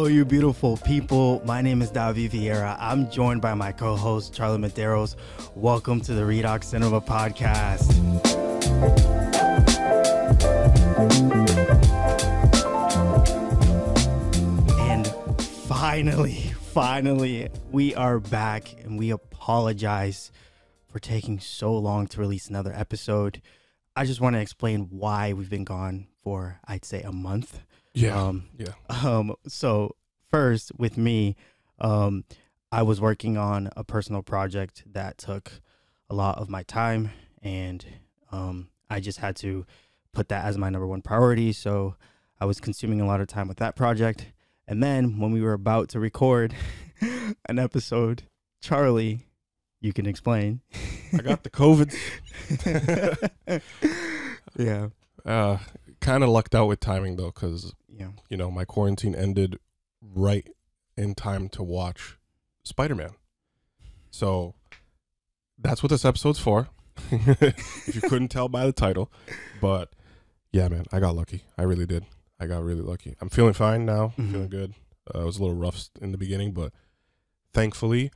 Hello, you beautiful people. My name is Davi Vieira. I'm joined by my co host, Charlie Medeiros. Welcome to the Redox Cinema Podcast. And finally, finally, we are back and we apologize for taking so long to release another episode. I just want to explain why we've been gone for, I'd say, a month. Yeah. Um, yeah. um, so first with me, um, I was working on a personal project that took a lot of my time, and um, I just had to put that as my number one priority. So I was consuming a lot of time with that project. And then when we were about to record an episode, Charlie, you can explain. I got the COVID. yeah. Uh, kind of lucked out with timing though, because Yeah. you know my quarantine ended right in time to watch Spider Man. So that's what this episode's for. if you couldn't tell by the title, but yeah, man, I got lucky. I really did. I got really lucky. I'm feeling fine now. Mhm. Feeling good. Uh, it was a little rough in the beginning, but thankfully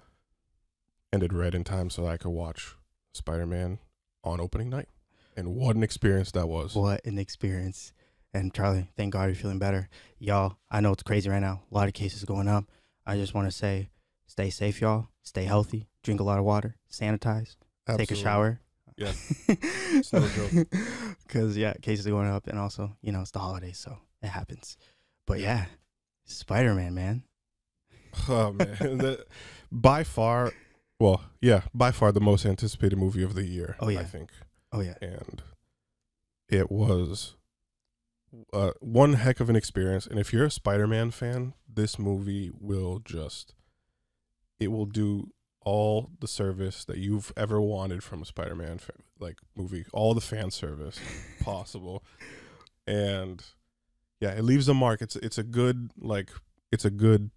ended right in time so I could watch Spider Man on opening night. And what an experience that was. What an experience. And Charlie, thank God you're feeling better. Y'all, I know it's crazy right now. A lot of cases going up. I just want to say stay safe, y'all. Stay healthy. Drink a lot of water. Sanitize. Take a shower. Yeah. It's no joke. Because, yeah, cases are going up. And also, you know, it's the holidays. So it happens. But yeah, Spider Man, man. Oh man, the, by far, well, yeah, by far the most anticipated movie of the year. Oh, yeah. I think, Oh, yeah. and it was uh, one heck of an experience. And if you're a Spider-Man fan, this movie will just it will do all the service that you've ever wanted from a Spider-Man fa- like movie, all the fan service possible, and yeah, it leaves a mark. It's it's a good like it's a good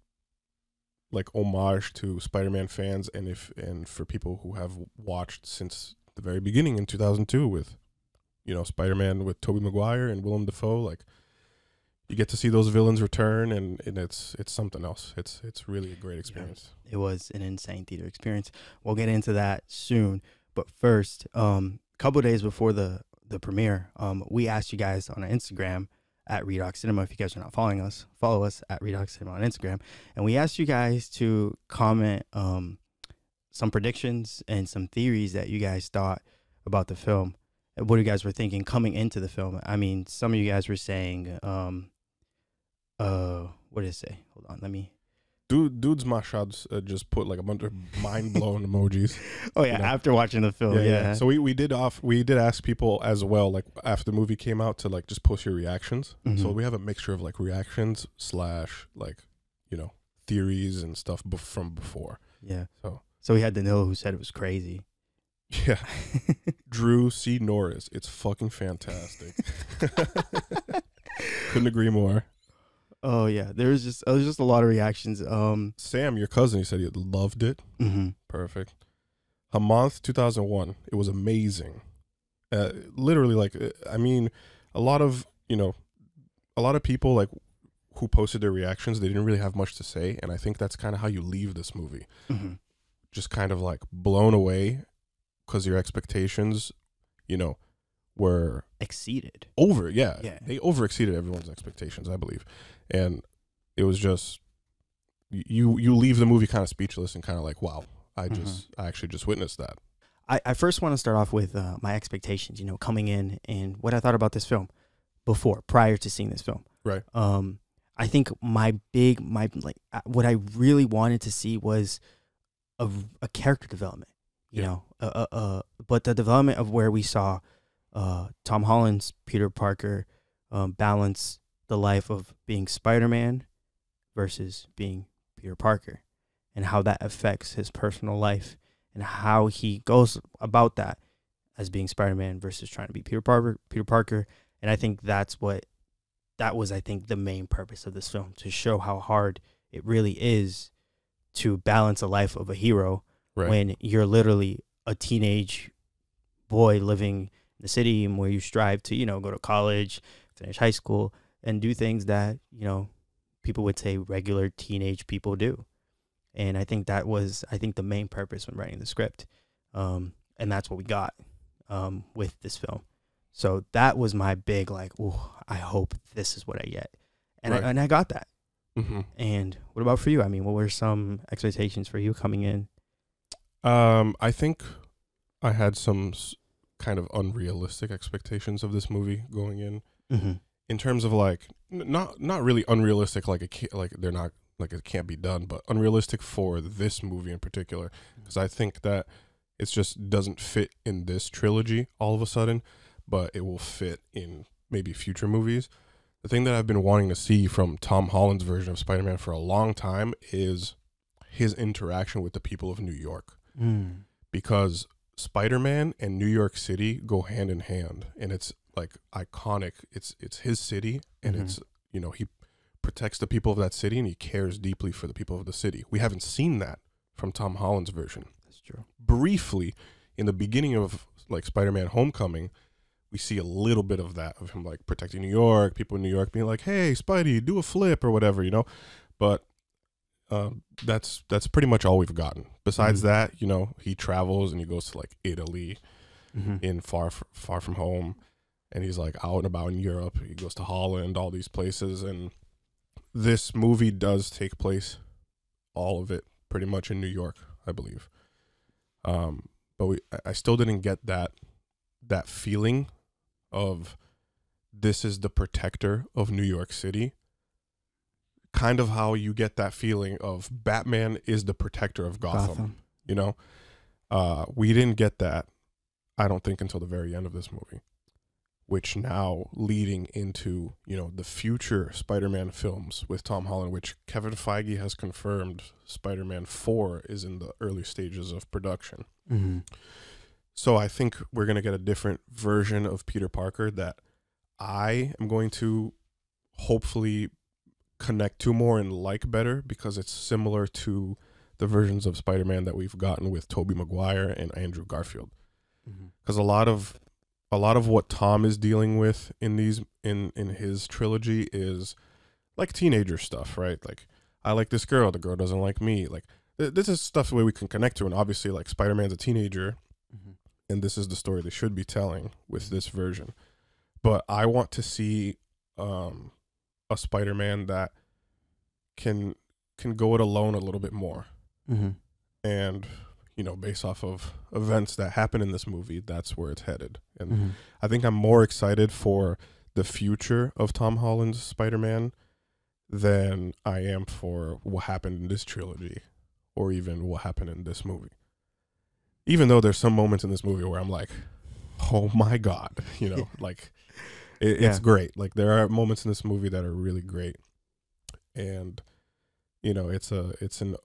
like homage to Spider-Man fans and if and for people who have watched since the very beginning in 2002 with you know Spider-Man with Tobey Maguire and Willem Dafoe like you get to see those villains return and, and it's it's something else. It's it's really a great experience. it was an insane theater experience. We'll get into that soon, but first, um, a couple days before the the premiere, um, we asked you guys on our Instagram at Redox Cinema. If you guys are not following us, follow us at Redox Cinema on Instagram, and we asked you guys to comment um some predictions and some theories that you guys thought about the film. What you guys were thinking coming into the film. I mean, some of you guys were saying, um, uh, what did it say? Hold on, let me Dude dudes Mashads uh, just put like a bunch of mind blown emojis. Oh yeah, You know? after watching the film, yeah. So we, we did off we did ask people as well like after the movie came out to like just post your reactions. So Mhm. we have a mixture of like reactions slash like you know theories and stuff bef- from before. yeah. So So we had to know who said it was crazy. yeah, Drew C Norris, it's fucking fantastic. Couldn't agree more. oh yeah, there was just there was just a lot of reactions. Um, Sam, your cousin, he said he loved it. mhm. Perfect. A month, 2001. It was amazing. Uh, literally, like, uh, I mean, a lot of, you know, a lot of people, like, who posted their reactions, they didn't really have much to say. And I think that's kind of how you leave this movie. Mhm. Just kind of like blown away because your expectations, you know, were exceeded. over. Yeah. Yeah. They over exceeded everyone's expectations, I believe. And it was just, you, you leave the movie kind of speechless and kind of like, wow, I Mhm. just, I actually just witnessed that. I, I first want to start off with uh, my expectations. You know, coming in and what I thought about this film before, prior to seeing this film. Right. Um, I think my big my like uh, what I really wanted to see was a, a character development. You Yeah. know, uh, uh, uh, but the development of where we saw uh, Tom Holland's Peter Parker um, balance the life of being Spider Man versus being Peter Parker, and how that affects his personal life and how he goes about that as being Spider Man versus trying to be Peter Parker. Peter Parker, and I think that's what that was. I think the main purpose of this film to show how hard it really is to balance a life of a hero Right. when you're literally a teenage boy living in the city and where you strive to, you know, go to college, finish high school, and do things that, you know, people would say regular teenage people do. And I think that was I think the main purpose when writing the script. Um, and that's what we got um, with this film. So that was my big like, oh, I hope this is what I get. And Right. I, and I got that. Hmm And what about for you? I mean, what were some expectations for you coming in? Um, I think I had some s- kind of unrealistic expectations of this movie going in. Mm-hmm. in terms of like n- not not really unrealistic like it can't, like they're not like it can't be done but unrealistic for this movie in particular because i think that it just doesn't fit in this trilogy all of a sudden but it will fit in maybe future movies the thing that i've been wanting to see from tom holland's version of spider-man for a long time is his interaction with the people of new york Mm. because Spider-Man and New York City go hand in hand and it's like iconic. It's it's his city and Mhm. it's you know, he protects the people of that city and he cares deeply for the people of the city. We haven't seen that from Tom Holland's version. That's true. Briefly in the beginning of like Spider-Man Homecoming, we see a little bit of that of him like protecting New York, people in New York being like, "Hey, Spidey, do a flip or whatever," you know. But um, that's that's pretty much all we've gotten. Besides Mhm. that, you know, he travels and he goes to like Italy Mm-hmm. in far far from home, and he's like out and about in Europe. He goes to Holland, all these places, and this movie does take place, all of it, pretty much in New York, I believe. Um, but we, I- I still didn't get that that feeling of this is the protector of New York City. Kind of how you get that feeling of Batman is the protector of Gotham you know uh we didn't get that i don't think until the very end of this movie which now leading into you know the future spider-man films with tom holland which kevin feige has confirmed spider-man 4 is in the early stages of production Mm-hmm. So i think we're going to get a different version of peter parker that i am going to hopefully connect to more and like better because it's similar to the versions of Spider-Man that we've gotten with Tobey Maguire and Andrew Garfield. Mm-hmm. Because a lot of a lot of what Tom is dealing with in these in in his trilogy is like teenager stuff, right? Like I like this girl, the girl doesn't like me. Like th- this is stuff where we can connect to, and obviously, like Spider-Man's a teenager, Mm-hmm. And this is the story they should be telling with this version. But I want to see um, a Spider-Man that can can go it alone a little bit more Mm-hmm. and you know based off of events that happen in this movie that's where it's headed and Mm-hmm. i think i'm more excited for the future of tom holland's spider-man than i am for what happened in this trilogy or even what happened in this movie even though there's some moments in this movie where i'm like oh my god you know like it, it's Yeah. great like there are moments in this movie that are really great and you know it's a it's an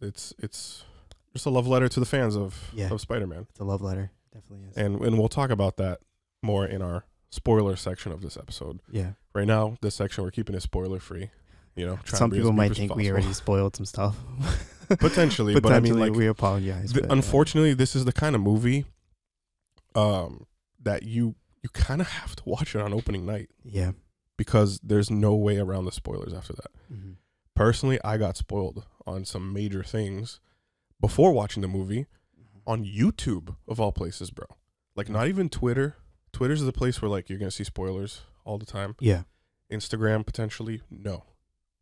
it's it's just a love letter to the fans of Yeah. of Spider-Man, It's a love letter. Definitely is. and and we'll talk about that more in our spoiler section of this episode. yeah. Right now, this section we're keeping it spoiler free. You know, Some people might think we already spoiled some stuff. potentially, but I mean, like, we apologize. th- but, uh, unfortunately, this is the kind of movie, um, that you you kind of have to watch it on opening night yeah. because there's no way around the spoilers after that. Mm-hmm. Personally, I got spoiled on some major things before watching the movie on YouTube of all places, bro. Like not even Twitter. Twitter's the place where like you're gonna see spoilers all the time. Yeah. Instagram potentially, no.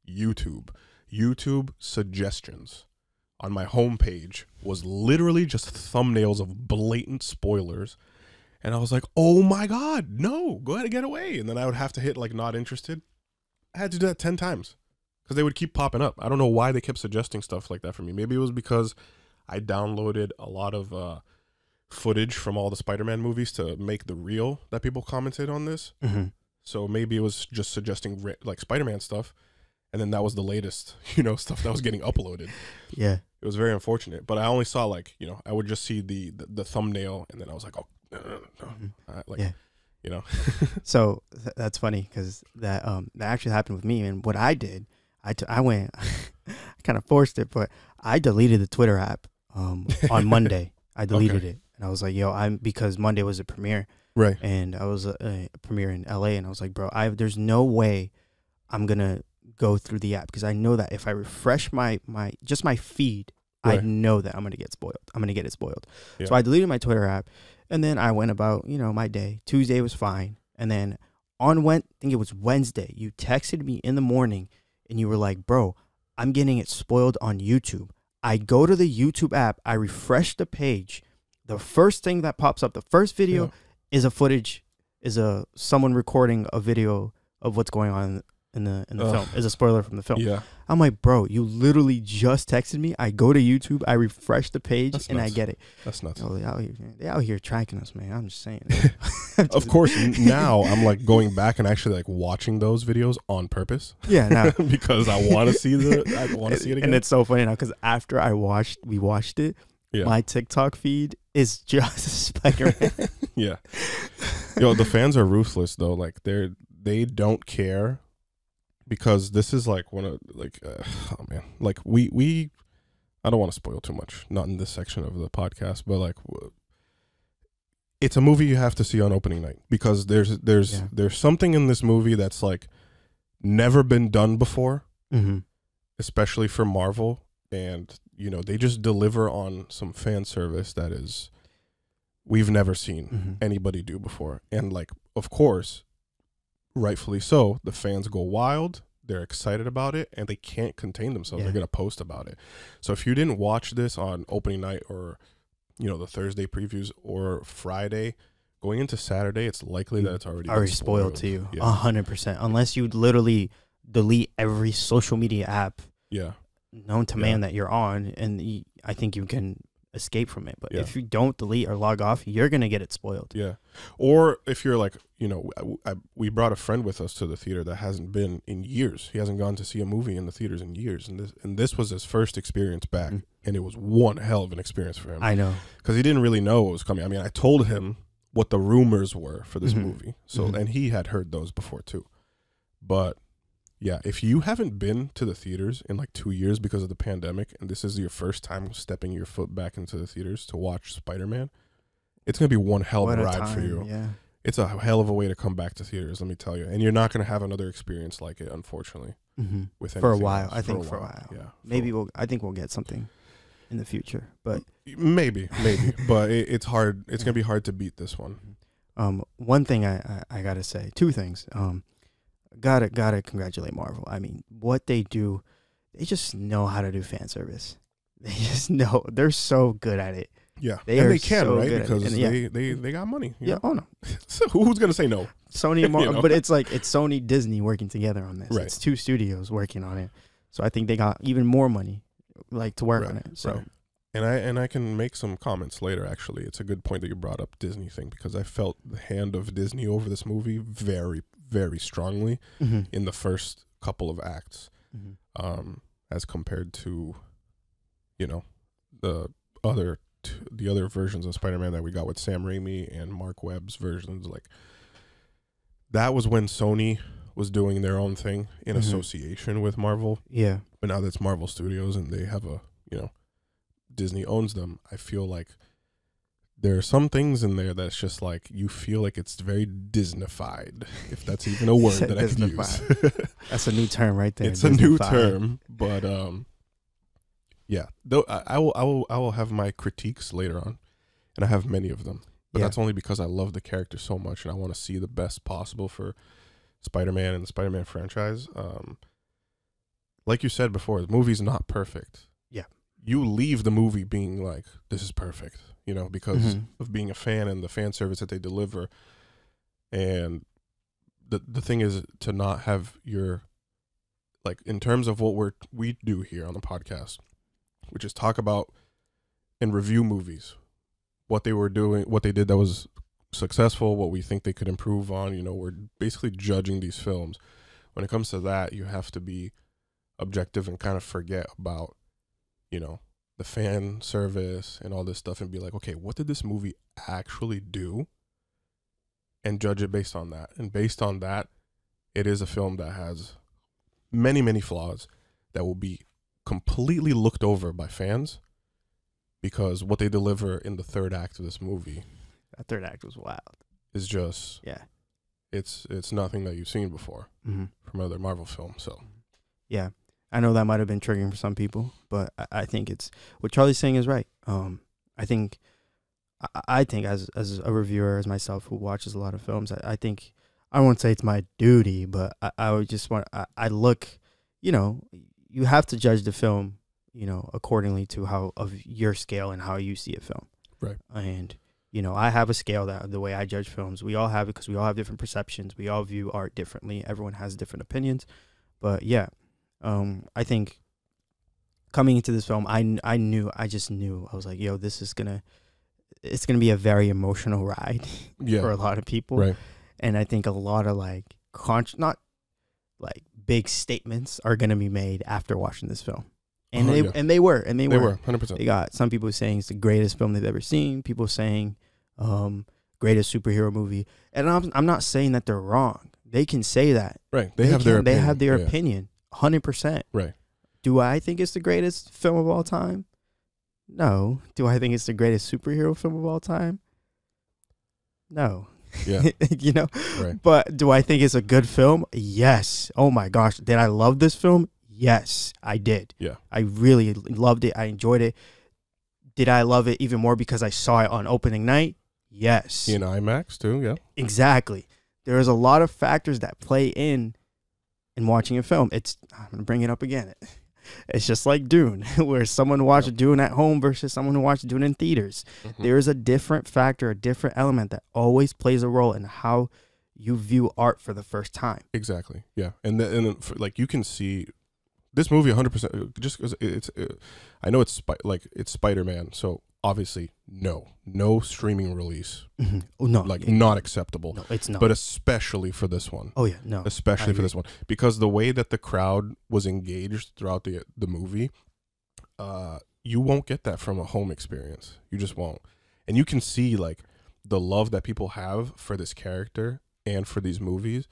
YouTube. YouTube suggestions on my homepage was literally just thumbnails of blatant spoilers. And I was like, oh my God, no, go ahead and get away. And then I would have to hit like not interested. I had to do that 10 times because they would keep popping up. I don't know why they kept suggesting stuff like that for me. Maybe it was because I downloaded a lot of uh, footage from all the Spider Man movies to make the reel that people commented on this. Mm-hmm. So maybe it was just suggesting like Spider Man stuff. And then that was the latest, you know, stuff that was getting uploaded. Yeah. It was very unfortunate. But I only saw like, you know, I would just see the the, the thumbnail and then I was like, oh, no, no, no, no. Mhm. Like, Yeah. you know. So th- that's funny because that um that actually happened with me. And what I did, I, t- I went, I kind of forced it, but I deleted the Twitter app um on Monday. I deleted Okay. it, and I was like, yo, I'm because Monday was a premiere, right. and I was a, a premiere in LA, and I was like, bro, I there's no way I'm gonna go through the app because I know that if I refresh my my just my feed, I know that I'm gonna get spoiled. I'm gonna get it spoiled. So I deleted my Twitter app, and then I went about you know my day. Tuesday was fine, and then on went I think it was Wednesday. You texted me in the morning, and you were like, "Bro, I'm getting it spoiled on YouTube." I go to the YouTube app, I refresh the page. The first thing that pops up, the first video Yeah. is a footage, is a someone recording a video of what's going on in the in the Ugh. film. Is a spoiler from the film. Yeah. I'm like, bro, you literally just texted me. I go to YouTube, I refresh the page, That's and I get it. That's nuts. Yo, they out here, they out here tracking us, man. I'm just saying. Of course, now I'm like going back and actually like watching those videos on purpose yeah. Now, because I want to see the I want to see it again. and it's so funny now because after I watched, we watched it. yeah, My TikTok feed is just Spider Man. yeah. Yo, the fans are ruthless though. Like they're they don't care because this is like one of like uh, oh man, like we we I don't want to spoil too much, not in this section of the podcast, but like it's a movie you have to see on opening night because there's there's Yeah. there's something in this movie that's like never been done before. mm-hmm. especially for Marvel. And, you know, they just deliver on some fan service that is, we've never seen Mm-hmm. anybody do before. And, like, of course, rightfully so, the fans go wild. They're excited about it and they can't contain themselves. Yeah. They're going to post about it. So if you didn't watch this on opening night or, you know, the Thursday previews or Friday, going into Saturday, it's likely that it's already, already spoiled to you, a hundred percent. Unless you literally delete every social media app yeah. known to Yeah. man that you're on, and I think you can escape from it. But Yeah. if you don't delete or log off, you're gonna get it spoiled. Yeah. Or if you're like, you know, I, I- we brought a friend with us to the theater that hasn't been in years. He hasn't gone to see a movie in the theaters in years, and this and this was his first experience back, Mm. and it was one hell of an experience for him I know. because he didn't really know what was coming. I mean, I told him what the rumors were for this Mhm. movie, so Mhm. and he had heard those before too. But yeah, if you haven't been to the theaters in like two years because of the pandemic, and this is your first time stepping your foot back into the theaters to watch Spider Man, it's gonna be one hell of a a ride for you Yeah. it's a hell of a way to come back to theaters, let me tell you. And you're not going to have another experience like it, unfortunately, hmm with For a while, else. I think for a while. Yeah, Maybe we'll. I think we'll get something in the future, but maybe, maybe, but it, it's hard. It's going to be hard to beat this one. Um, one thing I, I, I gotta say, two things. Um, gotta gotta congratulate Marvel. I mean, what they do, they just know how to do fan service. They just know they're so good at it. Yeah, They and are they can, so right? Because And yeah. they, they they got money. Yeah. know? Oh no, so who's going to say no? Sony and Mar- You know? but it's like it's Sony Disney working together on this. Right. It's two studios working on it. So I think they got even more money, like to work on it. So right. And I and I can make some comments later. Actually, it's a good point that you brought up Disney thing because I felt the hand of Disney over this movie very very strongly Mhm. in the first couple of acts. Mhm. um, as compared to, you know, the other t- the other versions of Spider-Man that we got with Sam Raimi and Mark Webb's versions. Like that was when Sony was doing their own thing in Mhm. association with Marvel, yeah, but now that's Marvel Studios and they have a you know Disney owns them. I feel like there are some things in there that's just like you feel like it's very Disneyfied, if that's even a word that I could use. that's a new term right there. it's a new term, but um, yeah. Though I, I will, I will, I will have my critiques later on, and I have many of them. But Yeah. that's only because I love the character so much, and I want to see the best possible for Spider-Man and the Spider-Man franchise. Um, like you said before, the movie's not perfect. Yeah. you leave the movie being like, "This is perfect," you know, because Mhm. of being a fan and the fan service that they deliver. And the the thing is to not have your like in terms of what we're we do here on the podcast, which is talk about and review movies, what they were doing, what they did that was successful, what we think they could improve on. You know, we're basically judging these films. When it comes to that, you have to be objective and kind of forget about, you know, the fan service and all this stuff and be like, okay, what did this movie actually do? And judge it based on that. And based on that, it is a film that has many, many flaws that will be completely looked over by fans because what they deliver in the third act of this movie That third act was wild. is just Yeah. it's it's nothing that you've seen before Mm-hmm. from other Marvel films. So yeah, I know that might have been triggering for some people, but I, I think it's what Charlie's saying is right. Um, I think, I, I think as as a reviewer, as myself who watches a lot of films, I, I think I won't say it's my duty, but I, I would just want I, I look, you know, you have to judge the film, you know, accordingly to how of your scale and how you see a film, Right. And you know, I have a scale that the way I judge films. We all have it because we all have different perceptions. We all view art differently. Everyone has different opinions, but yeah, um, I think coming into this film, I, I knew, I just knew, I was like, yo, this is gonna, it's gonna be a very emotional ride Yeah. for a lot of people, Right. and I think a lot of like con, not like big statements are gonna be made after watching this film, and Uh-huh, they yeah. and they were, and they, They were. were 100%. They got some people saying it's the greatest film they've ever seen. People saying, um, greatest superhero movie, and I'm I'm not saying that they're wrong. They can say that. Right. They, have their can- they have their yeah. opinion, hundred percent. Right. Do I think it's the greatest film of all time? No. Do I think it's the greatest superhero film of all time? No. Yeah. you know? Right. But do I think it's a good film? Yes. Oh my gosh. Did I love this film? Yes, I did. Yeah. I really loved it. I enjoyed it. Did I love it even more because I saw it on opening night? Yes. In IMAX too. Yeah. Exactly. There is a lot of factors that play in in watching a film. It's I'm gonna bring it up again. It's just like Dune, where someone watched Yep. Dune at home versus someone who watched Dune in theaters. Mhm. There is a different factor, a different element that always plays a role in how you view art for the first time. Exactly. Yeah. And the, and then for, like you can see this movie 100% just cuz it's uh, I know it's spi- like it's Spider-Man, so obviously no. No streaming release. Oh no, Like it- not acceptable. no, it's not. But especially for this one. oh yeah, no, especially for this one because the way that the crowd was engaged throughout the the movie uh you won't get that from a home experience you just won't and you can see like the love that people have for this character and for these movies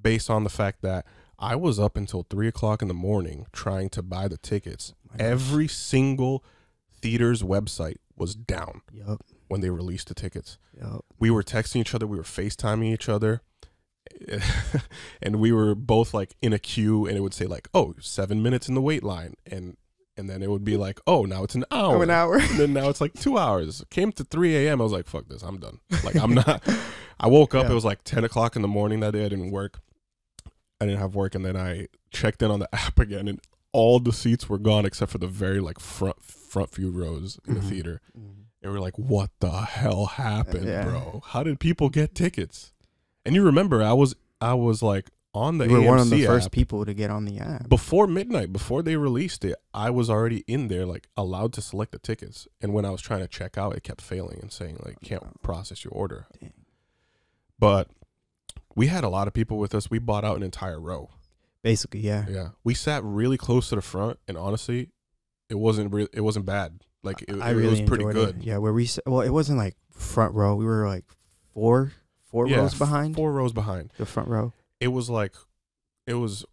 based on the fact that i was up until three o'clock in the morning trying to buy the tickets gosh. every single theater's website was down Yup, when they released the tickets yup. we were texting each other, we were FaceTiming each other. and we were both like in a queue and it would say like, "Oh, 7 minutes in the wait line." And and then it would be like, "Oh, now it's an hour." Oh, an hour. And then now it's like 2 hours. Came to 3 a.m. I was like, "Fuck this, I'm done." Like I'm not I woke up, Yeah. it was like 10 o'clock in the morning that day. I didn't work. I didn't have work and then I checked in on the app again and all the seats were gone except for the very like front front few rows in the Mhm. theater. Mhm. And we're like, what the hell happened, Yeah. bro? How did people get tickets? And you remember, I was I was like on the We were AMC one of the app first people to get on the app. before midnight, before they released it. I was already in there, like allowed to select the tickets. And when I was trying to check out, it kept failing and saying like can't process your order. Dang. But we had a lot of people with us. We bought out an entire row. Basically, yeah. Yeah, we sat really close to the front, and honestly, it wasn't re- it wasn't bad. Like it, I it really was pretty good. It. Yeah, where we well, it wasn't like front row. We were like four four Yeah, rows behind four rows behind. the front row. it was like it was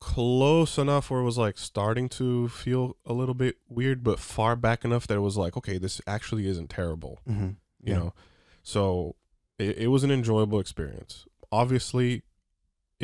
close enough where it was like starting to feel a little bit weird but far back enough that it was like okay this actually isn't terrible Mm-hmm. you know so it, it was an enjoyable experience obviously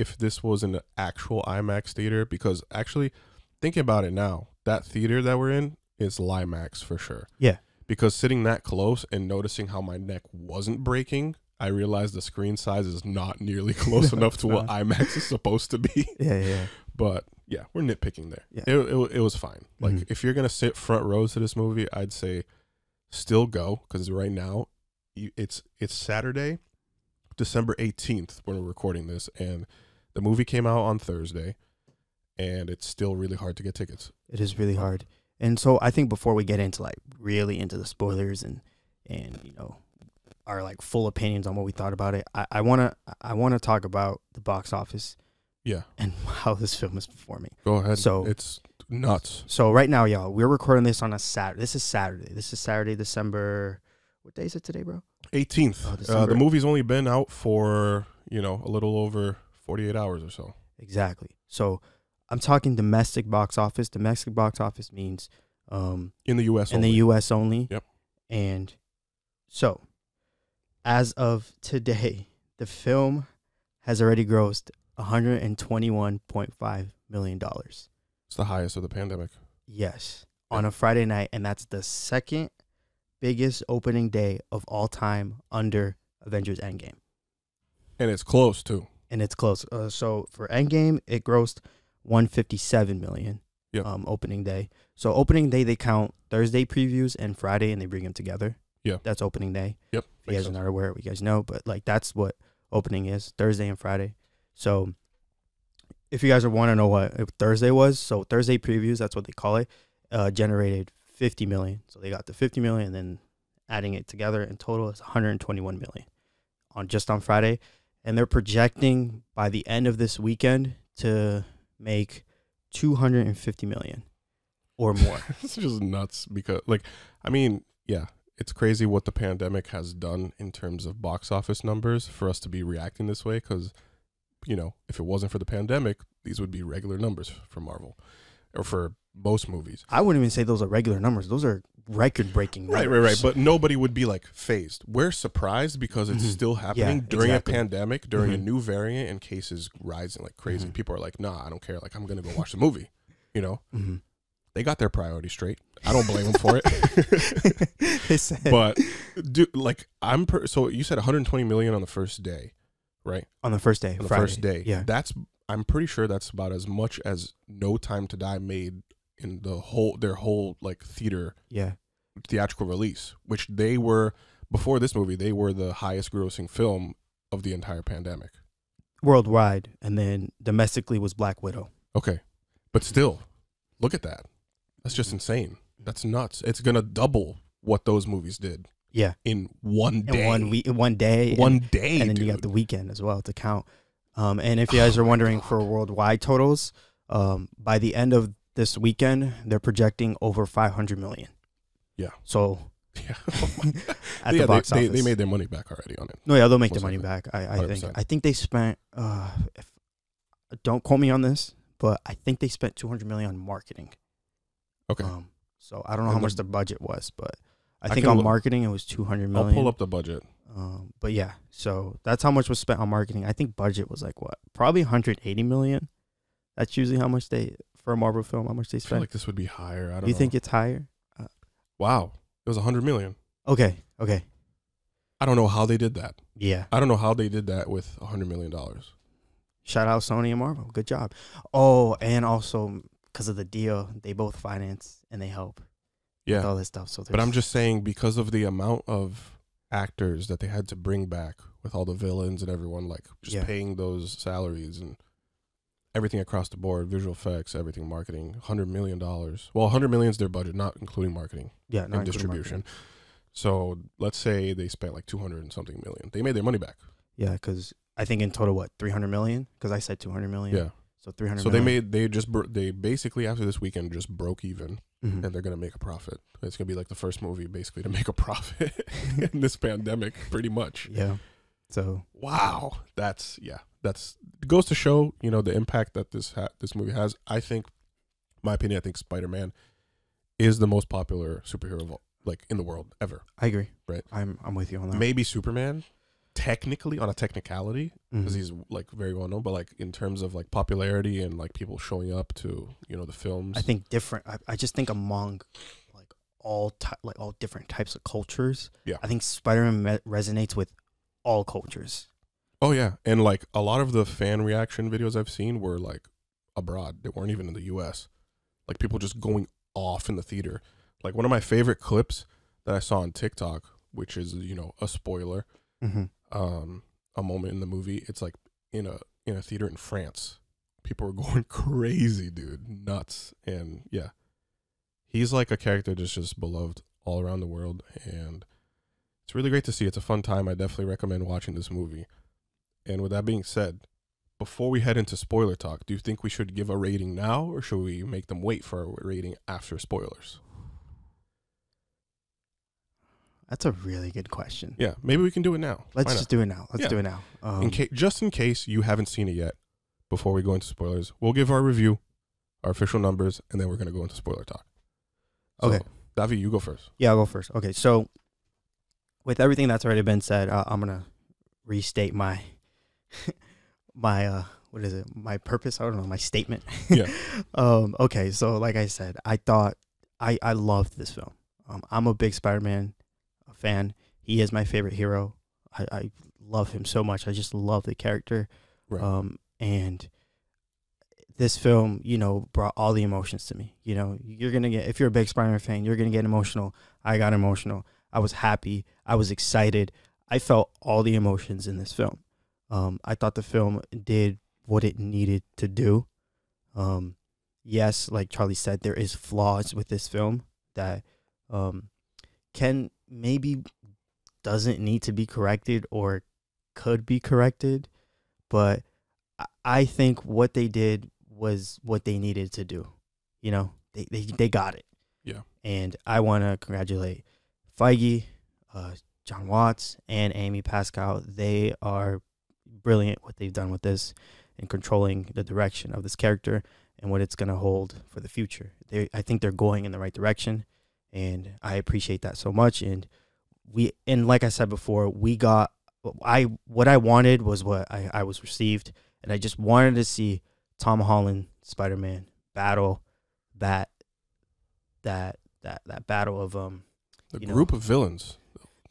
if this was an actual imax theater because actually thinking about it now that theater that we're in is limax for sure Yeah. because sitting that close and noticing how my neck wasn't breaking i realized the screen size is not nearly close No, enough to what imax is supposed to be Yeah, yeah, yeah. but yeah we're nitpicking there Yeah. it, it, it was fine like Mhm. if you're gonna sit front rows to this movie i'd say still go because right now it's it's saturday december 18th when we're recording this and the movie came out on thursday and it's still really hard to get tickets It is really hard. And so I think before we get into like really into the spoilers and and you know our like full opinions on what we thought about it, I, I wanna I wanna talk about the box office yeah and how this film is performing. go ahead So- it's nuts So right now, y'all, we're recording this on a Saturday. This is Saturday. This is Saturday, December. What day is it today, bro? 18th Oh, uh, the movie's only been out for you know a little over 48 hours or so Exactly. So I'm talking domestic box office. Domestic box office means um, in the us in the only. U.S. only. Yep. And so, as of today, the film has already grossed 121.5 million dollars. It's the highest of the pandemic. Yes, on a Friday night, and that's the second biggest opening day of all time under Avengers Endgame, And it's close too. And it's close. Uh, so for Endgame, it grossed 157 million. Yep. Um, opening day. So opening day, they count Thursday previews and Friday, and they bring them together. Yeah. that's opening day. Yep. If you guys are not aware, you guys know, but like that's what opening is Thursday and Friday. So if you guys want to know what Thursday was, so Thursday previews, that's what they call it, uh, generated 50 million. So they got the 50 million, and then adding it together in total is 121 million on just on Friday, and they're projecting by the end of this weekend to make 250 million or more. it's just nuts because like I mean, yeah, it's crazy what the pandemic has done in terms of box office numbers for us to be reacting this way cuz you know, if it wasn't for the pandemic, these would be regular numbers for Marvel or for most movies. I wouldn't even say those are regular numbers; those are record-breaking. Right, right, right. But nobody would be like fazed. We're surprised because it's Mhm. still happening Yeah, during exactly. a pandemic, during Mhm. a new variant, and cases rising like crazy. Mhm. People are like, "Nah, I don't care. Like, I'm gonna go watch the movie." You know, hmm they got their priorities straight. I don't blame them for it. they said but do like I'm per, so you said 120 million on the first day, right? on the first day, On the Friday. first day. Yeah, That's I'm pretty sure that's about as much as No Time to Die made in the whole their whole like theater yeah, theatrical release, which they were before this movie, they were the highest grossing film of the entire pandemic. worldwide, and then domestically was Black Widow. Okay. But still, look at that. That's just insane. That's nuts. It's going to double what those movies did Yeah, in one in day. one week, in one day, One and, day, and then dude. you got the weekend as well to count. Um, and if you guys Oh are wondering God. for worldwide totals, um, by the end of this weekend, they're projecting over 500 million. Yeah. So yeah. at Yeah, the box they, office, they, they made their money back already on it. No, yeah, they'll make Most the money likely. back. I, I think. I think they spent. Uh, if, don't quote me on this, but I think they spent 200 million on marketing. Okay. Um, so I don't know And how the- much the budget was, but I, I think on look- marketing it was 200 million. I'll pull up the budget. Um, but yeah, so that's how much was spent on marketing. I think budget was like what, probably 180 million. That's usually how much they for a Marvel film. How much they spent. I feel like this would be higher. I don't you know. think it's higher? Uh, wow. It was 100 million. Okay, okay, I don't know how they did that. yeah. I don't know how they did that with 100 million dollars. Shout out Sony and Marvel. Good job. Oh, and also because of the deal, they both finance and they help with Yeah. all this stuff. So, But I'm just saying because of the amount of actors that they had to bring back with all the villains and everyone like just Yeah. paying those salaries and everything across the board, visual effects, everything, marketing, 100 million dollars. Well, 100 million is their budget, not including marketing yeah, not and distribution. So, let's say they spent like 200 and something million. They made their money back. Yeah, because I think in total, what 300 million? Because I said 200 million. Yeah. So 300. So they million. made they just bro- they basically after this weekend just broke even Mhm. and they're gonna make a profit. It's gonna be like the first movie basically to make a profit in this pandemic, pretty much. Yeah. So Wow, that's yeah, that's goes to show you know the impact that this ha- this movie has. I think, my opinion, I think Spider Man is the most popular superhero of all, like in the world ever. I agree. Right. I'm I'm with you on that. Maybe Superman, technically on a technicality, because Mhm. he's like very well known, but like in terms of like popularity and like people showing up to you know the films. I think different. I, I just think among like all ty- like all different types of cultures. Yeah. I think Spider-Man me- resonates with all cultures. Oh yeah, and like a lot of the fan reaction videos I've seen were like abroad. They weren't even in the U.S. Like people just going off in the theater. Like one of my favorite clips that I saw on TikTok, which is you know a spoiler, Mm-hmm. um, a moment in the movie. It's like in a in a theater in France. People were going crazy, dude, nuts, and yeah, he's like a character that's just beloved all around the world, and it's really great to see. It's a fun time. I definitely recommend watching this movie. And with that being said, before we head into spoiler talk, do you think we should give a rating now, or should we make them wait for a rating after spoilers? That's a really good question. Yeah, maybe we can do it now. Let's just do it now. Let's Yeah. do it now. Um, in case, just in case you haven't seen it yet, before we go into spoilers, we'll give our review, our official numbers, and then we're gonna go into spoiler talk. So, Okay. Davi, you go first. Yeah, I'll go first. Okay, so with everything that's already been said, uh, I'm gonna restate my my uh what is it? My purpose? I don't know. My statement. Yeah. um. Okay. So, like I said, I thought I I loved this film. Um. I'm a big Spider-Man fan. He is my favorite hero. I I love him so much. I just love the character. Right. Um. And this film, you know, brought all the emotions to me. You know, you're gonna get if you're a big Spider-Man fan, you're gonna get emotional. I got emotional. I was happy. I was excited. I felt all the emotions in this film. Um, I thought the film did what it needed to do. Um, yes, like Charlie said, there is flaws with this film that um, can maybe doesn't need to be corrected or could be corrected, but I- think what they did was what they needed to do. You know, they they, they got it. Yeah. And I want to congratulate Feige, uh, John Watts, and Amy Pascal. They are brilliant what they've done with this and controlling the direction of this character and what it's going to hold for the future. They, I think they're going in the right direction, and I appreciate that so much. And we, and like I said before, we got I what I wanted was what I, I was received, and I just wanted to see Tom Holland Spider Man battle that that that that battle of um The you know, group of villains,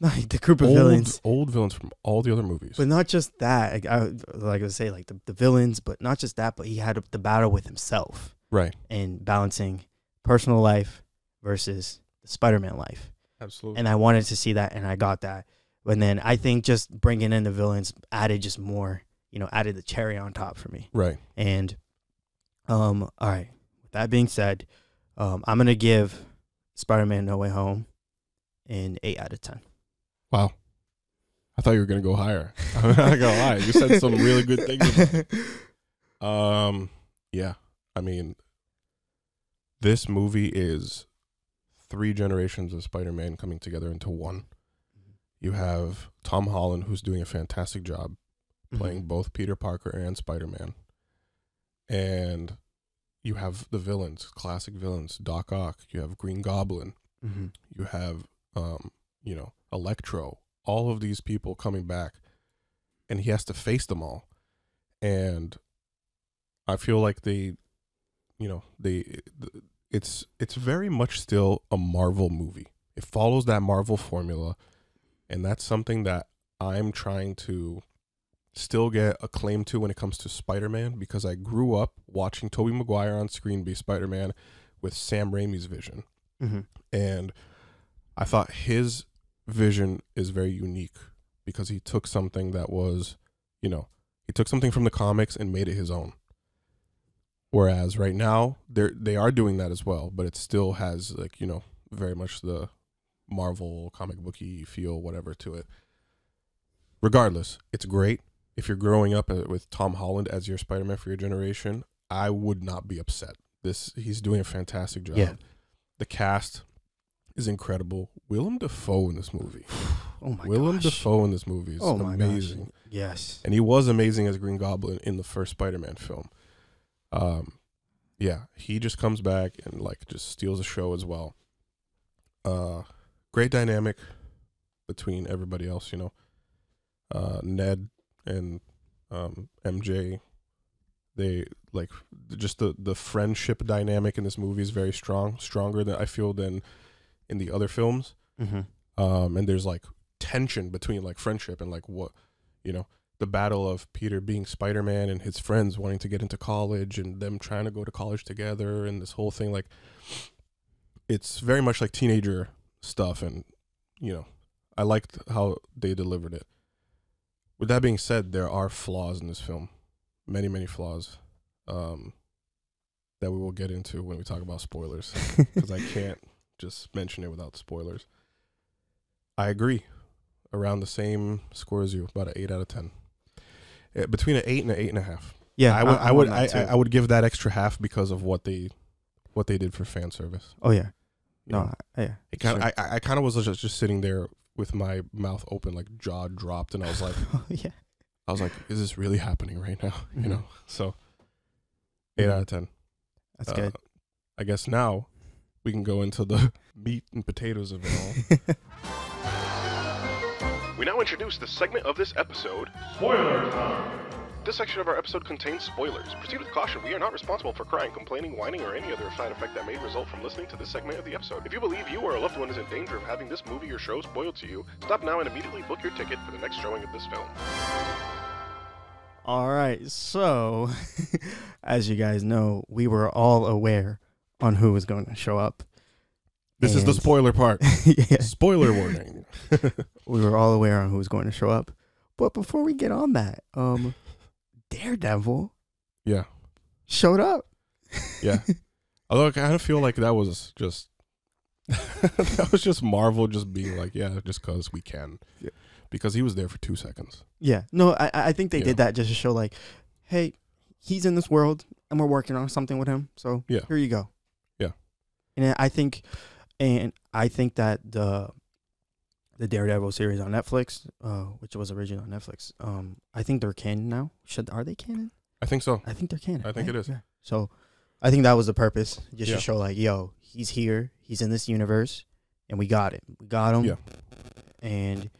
the group of old villains. old villains from all the other movies. But not just that, like I, like I say, like the, the villains, but not just that, but he had the battle with himself right. and balancing personal life versus the Spider-Man life. Absolutely. And I wanted to see that, and I got that. And then I think just bringing in the villains added just more, you know, added the cherry on top for me. right. And, um, all right. With that being said, um, I'm gonna give Spider-Man No Way Home an eight out of ten. Wow. I thought you were gonna go higher. I'm not gonna lie. You said some really good things. Um, yeah. I mean, this movie is three generations of Spider-Man coming together into one. You have Tom Holland, who's doing a fantastic job playing both Peter Parker and Spider-Man, and you have the villains, classic villains, Doc Ock. You have Green Goblin. Mm-hmm. You have, um, you know, Electro. All of these people coming back, and he has to face them all. And I feel like they, you know, they, it's it's very much still a Marvel movie. It follows that Marvel formula, and that's something that I'm trying to still get a claim to when it comes to Spider-Man because I grew up watching Tobey Maguire on screen be Spider-Man with Sam Raimi's vision Mm-hmm. and I thought his vision is very unique because he took something that was, you know, he took something from the comics and made it his own. Whereas right now they they are doing that as well, but it still has like you know very much the Marvel comic booky feel, whatever to it. Regardless, it's great. If you're growing up uh, with Tom Holland as your Spider-Man for your generation, I would not be upset. This he's doing a fantastic job. Yeah. The cast is incredible. Willem Dafoe in this movie. Oh my Willem gosh. Dafoe in this movie is Oh amazing. gosh. Yes. And he was amazing as Green Goblin in the first Spider-Man film. Um yeah, he just comes back and like just steals the show as well. Uh great dynamic between everybody else, you know. Uh Ned and um MJ they like just the the friendship dynamic in this movie is very strong, stronger than I feel than in the other films Mm-hmm. um, and there's like tension between like friendship and like what you know the battle of Peter being Spider-Man and his friends wanting to get into college and them trying to go to college together and this whole thing like it's very much like teenager stuff and you know I liked how they delivered it. With that being said, there are flaws in this film. Many, many flaws. Um that we will get into when we talk about spoilers because I can't just mention it without spoilers. I agree. Around the same score as you, about an eight out of ten. Eh, between an eight and an eight and a half. Yeah, I would, I'm I would, I, I. I would give that extra half because of what they, what they did for fan service. Oh yeah. you No. I- Yeah. it kind sure. of, I, I kind of was just, just sitting there with my mouth open, like jaw dropped, and I was like, yeah. I was like, is this really happening right now? You Mhm. know. So, 8 Mhm. out of ten. That's Uh, good. I guess now we can go into the meat and potatoes of it all. We now introduce the segment of this episode Spoiler time. This section of our episode contains spoilers. Proceed with caution. We are not responsible for crying, complaining, whining, or any other side effect that may result from listening to this segment of the episode. If you believe you or a loved one is in danger of having this movie or show spoiled to you, stop now and immediately book your ticket for the next showing of this film. All right. So, as you guys know, we were all aware on who was going to show up. This is the spoiler part. yeah. Spoiler warning. We were all aware on who was going to show up. But before we get on that, um, Daredevil yeah, showed up. yeah. Although I kind of feel like that was just that was just Marvel just being like, yeah, just because we can, Yeah. because he was there for two seconds. Yeah. No, I I think they Yeah. did that just to show like, hey, he's in this world and we're working on something with him. So Yeah. here you go. And I think and I think that the the Daredevil series on Netflix, uh, which was originally on Netflix, um, I think they're canon now. Should are they canon? I think so. I think they're canon. I think right? it is. Yeah. So I think that was the purpose, just Yeah. to show like, yo, he's here, he's in this universe, and we got it. We got him. Yeah. And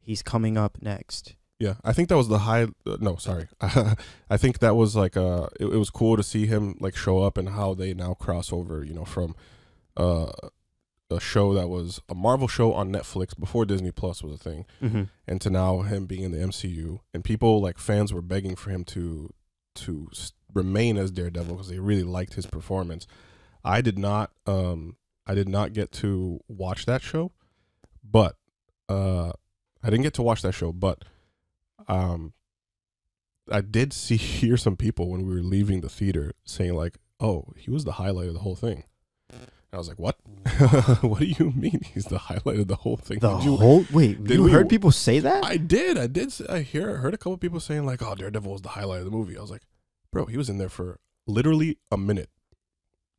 he's coming up next. Yeah, I think that was the high. Uh, no, sorry. I think that was like uh, it, it was cool to see him like show up and how they now cross over. You know, from uh, a show that was a Marvel show on Netflix before Disney Plus was a thing, Mm-hmm. and to now him being in the MCU, and people like fans were begging for him to to remain as Daredevil because they really liked his performance. I did not um I did not get to watch that show, but uh I didn't get to watch that show, but um I did see hear some people when we were leaving the theater saying like, "Oh, he was the highlight of the whole thing." I was like, "What? what do you mean he's the highlight of the whole thing?" The Did you- whole wait, did you we- heard people say that? I did. I did. I hear. I heard a couple people saying like, "Oh, Daredevil was the highlight of the movie." I was like, "Bro, he was in there for literally a minute,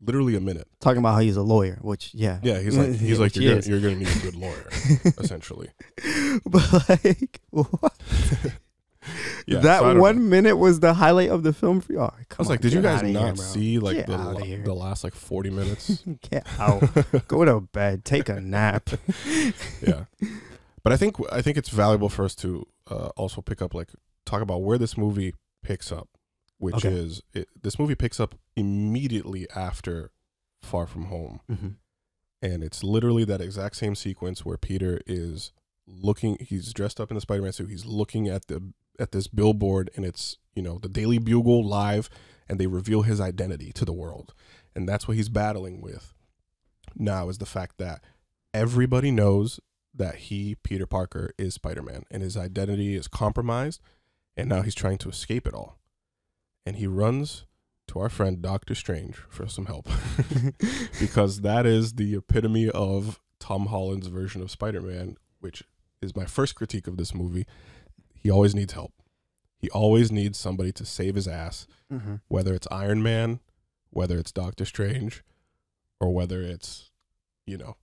literally a minute." Talking about how he's a lawyer, which yeah, Yeah, he's like, he's like, you're gonna, you're gonna need a good lawyer, essentially. but like what? Yeah, that so one know. minute was the highlight of the film for you. Oh, I was like, did you guys not see like the la- the last like forty minutes? Get out. Go to bed. Take a nap. yeah, but I think I think it's valuable for us to uh, also pick up like talk about where this movie picks up, which Okay. is it, this movie picks up immediately after Far From Home. mm-hmm. and it's literally that exact same sequence where Peter is looking he's dressed up in the Spider-Man suit he's looking at the at this billboard and it's you know the Daily Bugle live and they reveal his identity to the world and that's what he's battling with now is the fact that everybody knows that he Peter Parker is Spider-Man and his identity is compromised and now he's trying to escape it all and he runs to our friend Doctor Strange for some help because that is the epitome of Tom Holland's version of Spider-Man, which is my first critique of this movie. He always needs help. He always needs somebody to save his ass, Mm-hmm. whether it's Iron Man, whether it's Doctor Strange, or whether it's, you know,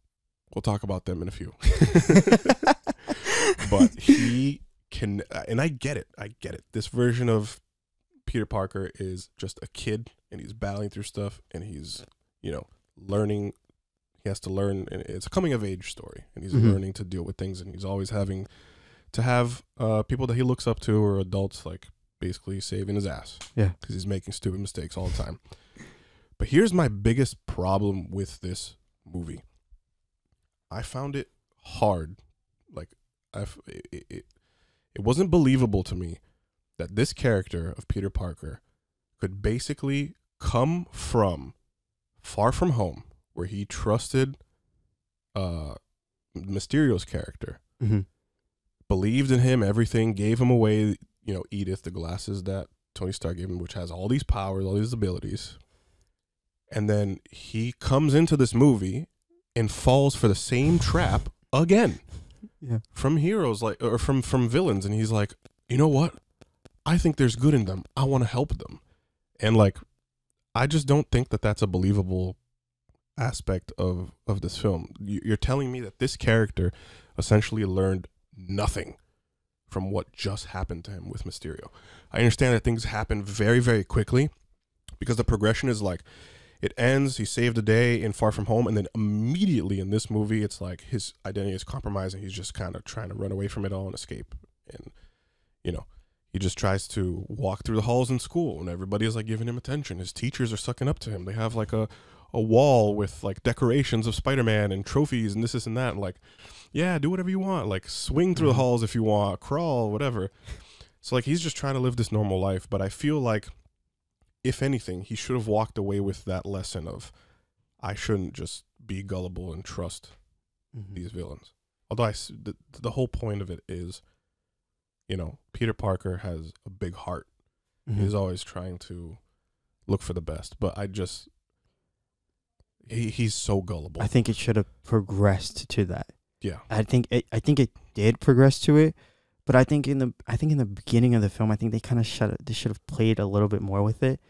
we'll talk about them in a few. but he can, and I get it. I get it. This version of Peter Parker is just a kid and he's battling through stuff and he's, you know, learning. He has to learn, and it's a coming of age story, and he's Mhm. learning to deal with things, and he's always having to have uh, people that he looks up to or adults like basically saving his ass. Yeah. because he's making stupid mistakes all the time. But here's my biggest problem with this movie. I found it hard, like I, it, it, it wasn't believable to me that this character of Peter Parker could basically come from Far From Home, where he trusted uh, Mysterio's character, mm-hmm. Believed in him, everything, gave him away, you know, Edith, the glasses that Tony Stark gave him, which has all these powers, all these abilities. And then he comes into this movie and falls for the same trap again Yeah. from heroes like or from from villains and he's like, "You know what? I think there's good in them. I want to help them." And like I just don't think that that's a believable aspect of of this film. You- You're telling me that this character essentially learned nothing from what just happened to him with Mysterio. I understand that things happen very very quickly because the progression is like it ends he saved the day in far from home and then immediately in this movie it's like his identity is compromised and he's just kind of trying to run away from it all and escape and you know he just tries to walk through the halls in school and everybody is like giving him attention. His teachers are sucking up to him. They have like a a wall with like decorations of Spider-Man and trophies and this, this and that. And like, yeah, do whatever you want. Like swing through the Mhm. halls if you want, crawl, whatever. So like he's just trying to live this normal life, but I feel like if anything, he should have walked away with that lesson of I shouldn't just be gullible and trust Mhm. these villains. Although I, the, the whole point of it is, you know, Peter Parker has a big heart. Mhm. He's always trying to look for the best, but I just he he's so gullible. I think it should have progressed to that. yeah, I think it, I think it did progress to it, but I think in the I think in the beginning of the film, I think they kind of shut it. They should have played a little bit more with it,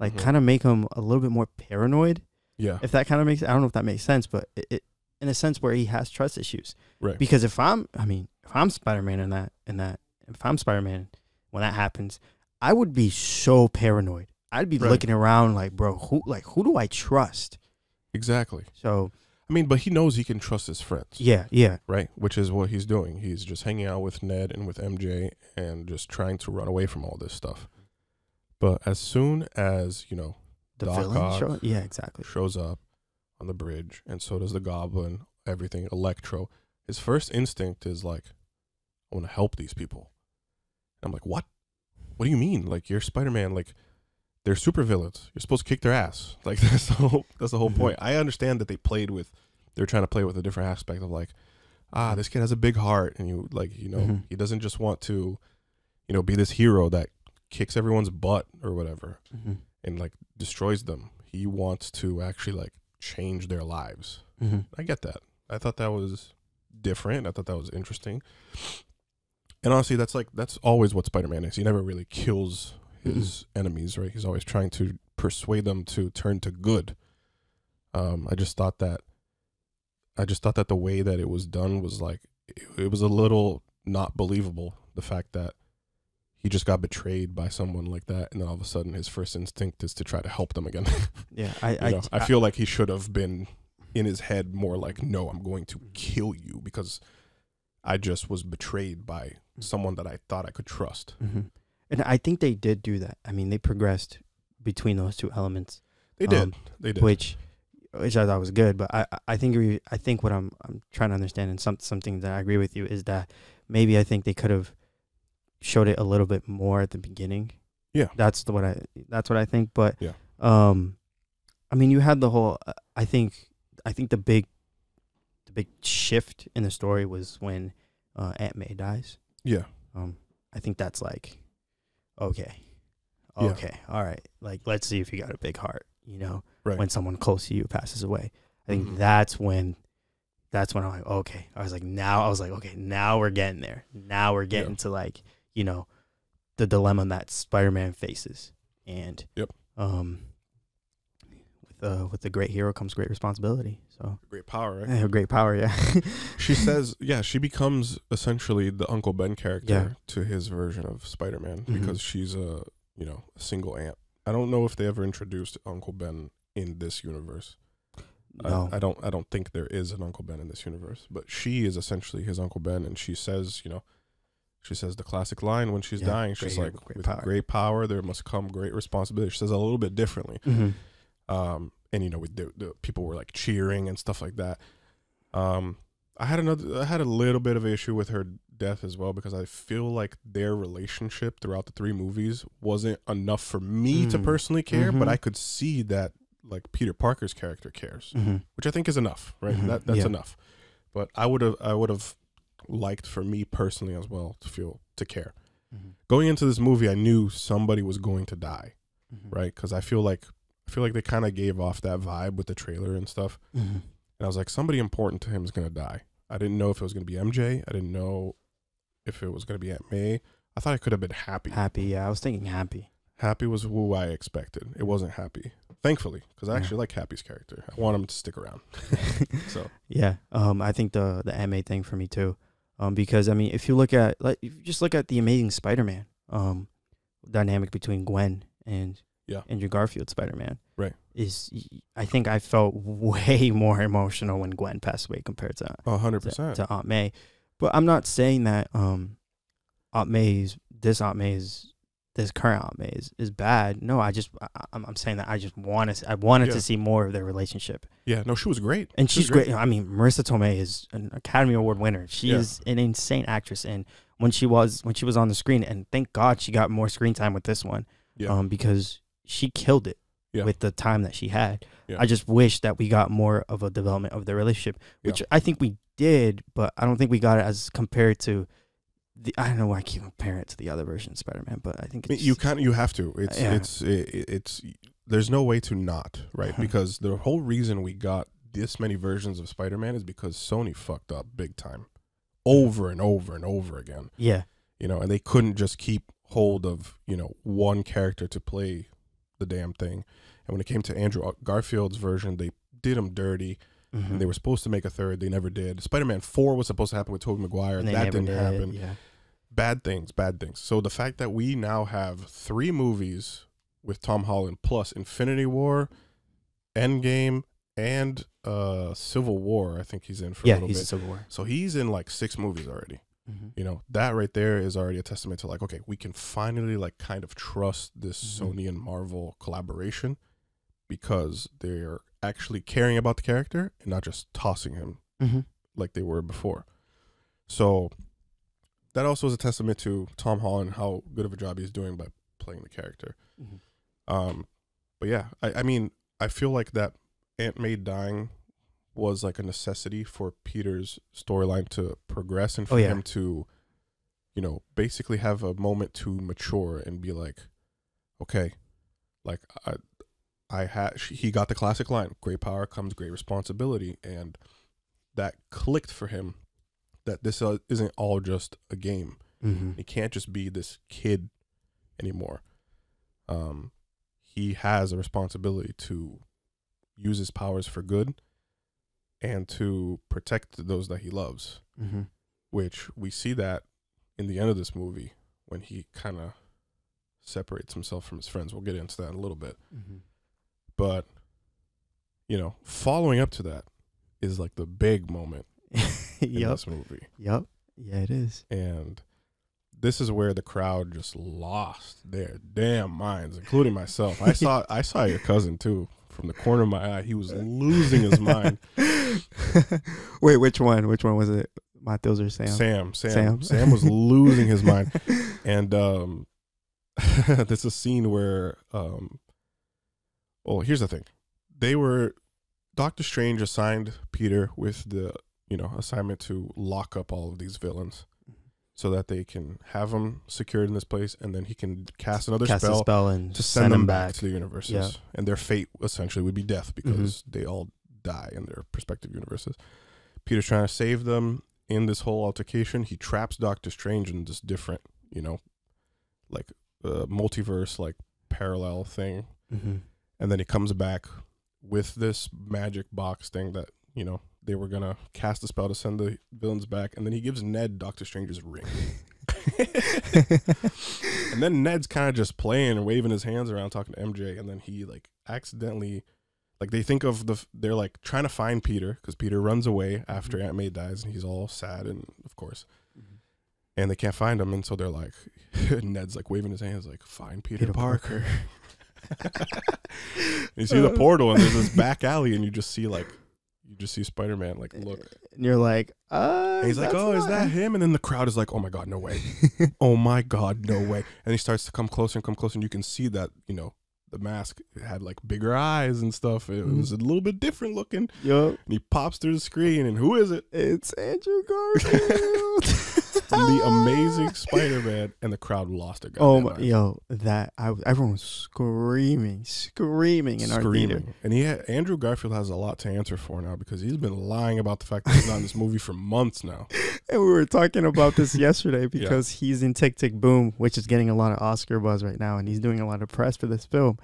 like Mhm. kind of make him a little bit more paranoid. yeah, If that kind of makes I don't know if that makes sense, but it, it in a sense where he has trust issues. right. Because if I'm, I mean, if I'm Spider Man in that, in that, if I'm Spider Man when that happens, I would be so paranoid. I'd be Right. looking around like, bro, who, like, who do I trust? Exactly. So I mean, but he knows he can trust his friends, yeah, yeah, right? Which is what he's doing. He's just hanging out with Ned and with MJ and just trying to run away from all this stuff. But as soon as you know the Doc villain show, yeah, exactly. shows up on the bridge, and so does the Goblin. Everything, Electro. His first instinct is like, I want to help these people. I'm like, what? What do you mean? Like you're Spider Man? Like they're supervillains. You're supposed to kick their ass. Like that's the whole that's the whole Mhm. point. I understand that they played with. They're trying to play with a different aspect of like, ah, this kid has a big heart, and you like, you know, Mhm. he doesn't just want to, you know, be this hero that kicks everyone's butt or whatever Mm-hmm. and like destroys them. He wants to actually like change their lives. Mm-hmm. I get that. I thought that was different. I thought that was interesting. And honestly, that's like that's always what Spider-Man is. He never really kills his enemies, right? He's always trying to persuade them to turn to good. Um, I just thought that I just thought that the way that it was done was like it, it was a little not believable. The fact that he just got betrayed by someone like that, and then all of a sudden his first instinct is to try to help them again. Yeah, I, I, know, I feel like he should have been in his head more like, no, I'm going to kill you because I just was betrayed by someone that I thought I could trust. hmm and I think they did do that. I mean, they progressed between those two elements, They did. Um, they did. which, which I thought was good. But I, I think, we, I think what I'm, I'm trying to understand, and some, something that I agree with you is that maybe I think they could have showed it a little bit more at the beginning. Yeah. that's the, what I, that's what I think. But Yeah. um, I mean, you had the whole. uh, I think, I think the big, the big shift in the story was when uh, Aunt May dies. yeah. Um, I think that's like, okay, Yeah. okay, all right. Like, let's see if you got a big heart. You know, Right. when someone close to you passes away, I think Mhm. that's when, that's when I'm like, okay. I was like, now I was like, okay, now we're getting there. Now we're getting to like, you know, the dilemma that Spider-Man faces, and Yep. um, with uh, with the great hero comes great responsibility. So, Great power, right? eh, great power, yeah. she says, yeah, she becomes essentially the Uncle Ben character Yeah. to his version of Spider Man Mhm. because she's a, you know, a single aunt. I don't know if they ever introduced Uncle Ben in this universe. I- no, I, don't I don't think there is an Uncle Ben in this universe, but she is essentially his Uncle Ben, and she says, you know, she says the classic line when she's Yeah, dying. She's great- like, great "With power." great power, there must come great responsibility." She says it a little bit differently, Mhm. Um, and you know, with the, the people were like cheering and stuff like that. Um, I had another, I had a little bit of an issue with her death as well because I feel like their relationship throughout the three movies wasn't enough for me to Mm. personally care, but Mhm. I could see that like Peter Parker's character cares Mhm. which I think is enough, right? Mhm, That that's yeah. enough. But I would have I would have liked for me personally as well to feel to care. Mhm. Going into this movie, I knew somebody was going to die, Mhm. right? Because I feel like I feel like they kind of gave off that vibe with the trailer and stuff. Mhm. And I was like, somebody important to him is going to die. I didn't know if it was going to be MJ. I didn't know if it was going to be Aunt May. I thought it could have been Happy. Happy, yeah. I was thinking happy. Happy was who I expected. It wasn't Happy, thankfully, because I Yeah. actually like Happy's character. I want him to stick around. So yeah. Um, I think the the MA thing for me too. Um, because I mean, if you look at like if you just look at the Amazing Spider-Man, um, dynamic between Gwen and Yeah. Andrew Garfield Spider-Man, Right. Is I think I felt way more emotional when Gwen passed away compared to hundred percent to Aunt May. But I'm not saying that um, Aunt May's this Aunt May is this current Aunt May is, is bad. No, I just I, I'm, I'm saying that I just want to I wanted Yeah. to see more of their relationship. Yeah, no, she was great. And She she's great. I mean, Marisa Tomei is an Academy Award winner. She Yeah. is an insane actress. And when she was when she was on the screen, and thank God she got more screen time with this one, Yeah. um, because she killed it Yeah. with the time that she had. Yeah. I just wish that we got more of a development of the relationship, Yeah. which I think we did, but I don't think we got it as compared to the. I don't know why I keep comparing it to the other version of Spider Man, but I think it's, you kind of you have to. It's Yeah. it's it, it's there's no way to not right Mhm. because the whole reason we got this many versions of Spider-Man is because Sony fucked up big time, over and over and over again. yeah, You know, and they couldn't just keep hold of you know one character to play the damn thing. And when it came to Andrew Garfield's version, they did him dirty. mhm. And they were supposed to make a third. They never did. Spider-Man Four was supposed to happen with Tobey Maguire. That didn't did, happen Yeah, bad things, bad things. So the fact that we now have three movies with Tom Holland plus Infinity War, Endgame, and uh Civil War, I think he's in for a yeah, little he's bit. a Civil War. so he's in like six movies already. Mhm. You know, that right there is already a testament to like, okay, we can finally like kind of trust this Mhm. Sony and Marvel collaboration because they're actually caring about the character and not just tossing him Mhm. like they were before. So that also is a testament to Tom Holland how good of a job he's doing by playing the character. Mhm. Um, but yeah, I, I mean, I feel like that Aunt May dying was like a necessity for Peter's storyline to progress and for Oh, yeah. him to, you know, basically have a moment to mature and be like, okay, like I, I had he got the classic line, "Great power comes great responsibility," and that clicked for him that this uh, isn't all just a game. Mhm. He can't just be this kid anymore. Um, he has a responsibility to use his powers for good and to protect those that he loves, Mhm. which we see that in the end of this movie when he kind of separates himself from his friends. We'll get into that in a little bit. Mhm. But, you know, following up to that is like the big moment in yep. this movie. Yep. Yeah, it is. and this is where the crowd just lost their damn minds, including myself. I saw I saw your cousin too from the corner of my eye. He was losing his mind. Wait, which one? Which one was it? Matheus or Sam? Sam, Sam, Sam. Sam, was losing his mind, and um, there's a scene where um, well, here's the thing, they were Doctor Strange assigned Peter with the you know assignment to lock up all of these villains. So that they can have them secured in this place, and then he can cast another Cast spell spell and to send, them back, back. to the universes. Yeah. And their fate essentially would be death because Mm-hmm. they all die in their respective universes. Peter's trying to save them in this whole altercation. He traps Doctor Strange in this different, you know, like uh, multiverse, like parallel thing. Mhm. And then he comes back with this magic box thing that, you know, they were going to cast a spell to send the villains back. And then he gives Ned Doctor Strange's ring. And then Ned's kind of just playing and waving his hands around, talking to MJ, and then he like accidentally, like they think of the, they're like trying to find Peter because Peter runs away after Aunt May dies, and he's all sad and of course, Mhm. and they can't find him, and so they're like, Ned's like waving his hands, like find Peter, Peter Parker. Parker. you see the portal, and there's this back alley, and you just see like, you just see Spider Man like look. And you're like, uh. And he's like, "Oh, is that him?" And then the crowd is like, "Oh my god, no way! oh my god, no way!" And he starts to come closer and come closer, and you can see that you know the mask had like bigger eyes and stuff. It Mhm. was a little bit different looking. Yup. And he pops through the screen, and who is it? It's Andrew Garfield. the amazing Spider-Man, and the crowd lost their Oh my, yo, that I everyone was screaming, screaming in our theater. Screaming. And he had, Andrew Garfield has a lot to answer for now because he's been lying about the fact that he's not in this movie for months now. And we were talking about this yesterday because he's in Tick Tick Boom, which is getting a lot of Oscar buzz right now, and he's doing a lot of press for this film,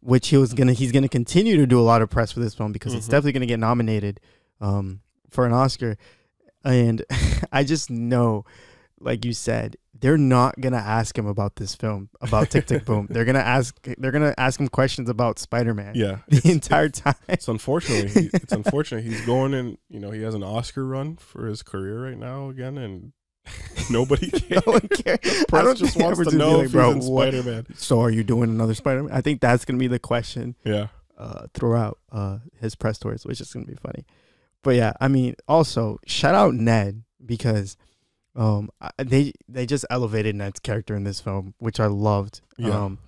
which he was gonna he's gonna continue to do a lot of press for this film because it's Mhm. definitely gonna get nominated um, for an Oscar. And I just know, like you said, they're not gonna ask him about this film about Tick Tick Boom. They're gonna ask they're gonna ask him questions about Spider Man. Yeah, The it's- entire time. It's unfortunately it's unfortunate he's going in. You know, he has an Oscar run for his career right now again, and Nobody cares. no one cares. I Press don't just wants to know like, if bro, he's in what- Spider Man. So are you doing another Spider-Man? I think that's gonna be the question Yeah. uh, throughout uh, his press tours, which is gonna be funny. But yeah, I mean, also shout out Ned because um, they they just elevated Ned's character in this film, which I loved. Yeah. Um,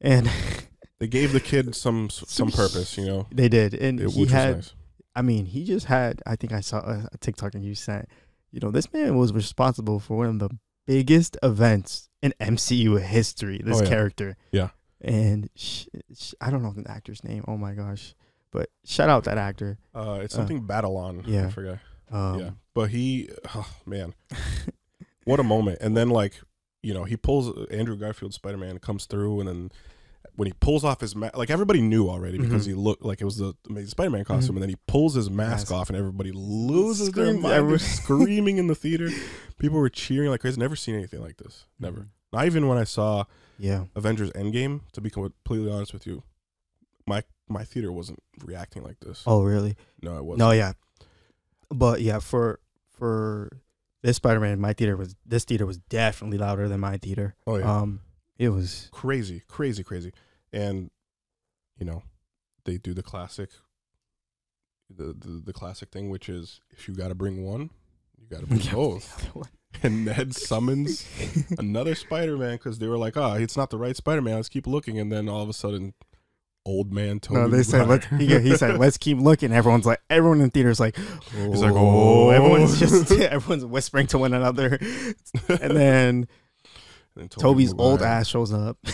and They gave the kid some some purpose, you know. they did, and It, he had. nice. I mean, he just had. I think I saw a, a TikTok and you sent. You know, this man was responsible for one of the biggest events in MCU history. This Oh, yeah. character. Yeah. And sh- sh- I don't know the actor's name. Oh my gosh! But shout out that actor. Uh, it's Uh, something Batalon. yeah. I forget. Um, yeah. But he, oh, man, what a moment. And then, like, you know, he pulls Andrew Garfield Spider Man comes through, and then when he pulls off his mask, like everybody knew already because Mhm. he looked like it was the Amazing Spider Man costume, and then he pulls his mask Mask. off, and everybody loses their mind, screaming in the theater. People were cheering like crazy. Never seen anything like this. Never. Not even when I saw Yeah. Avengers Endgame. To be completely honest with you, my my theater wasn't reacting like this. Oh really? No, it wasn't. No, yeah. But yeah, for for this Spider-Man, my theater was this theater was definitely louder than my theater. Oh yeah. Um, it was crazy, crazy, crazy. And you know, they do the classic the the, the classic thing which is if you got to bring one, you got to bring both. And Ned summons another Spider-Man cuz they were like, "Ah, it's not the right Spider-Man. Let's keep looking." And then all of a sudden old man Tobey no, they said let's. He, he said let's keep looking. Everyone's like, everyone in the theater's like, He's like, "Oh." "Oh." everyone's just everyone's whispering to one another, and then And Toby's old ass shows up.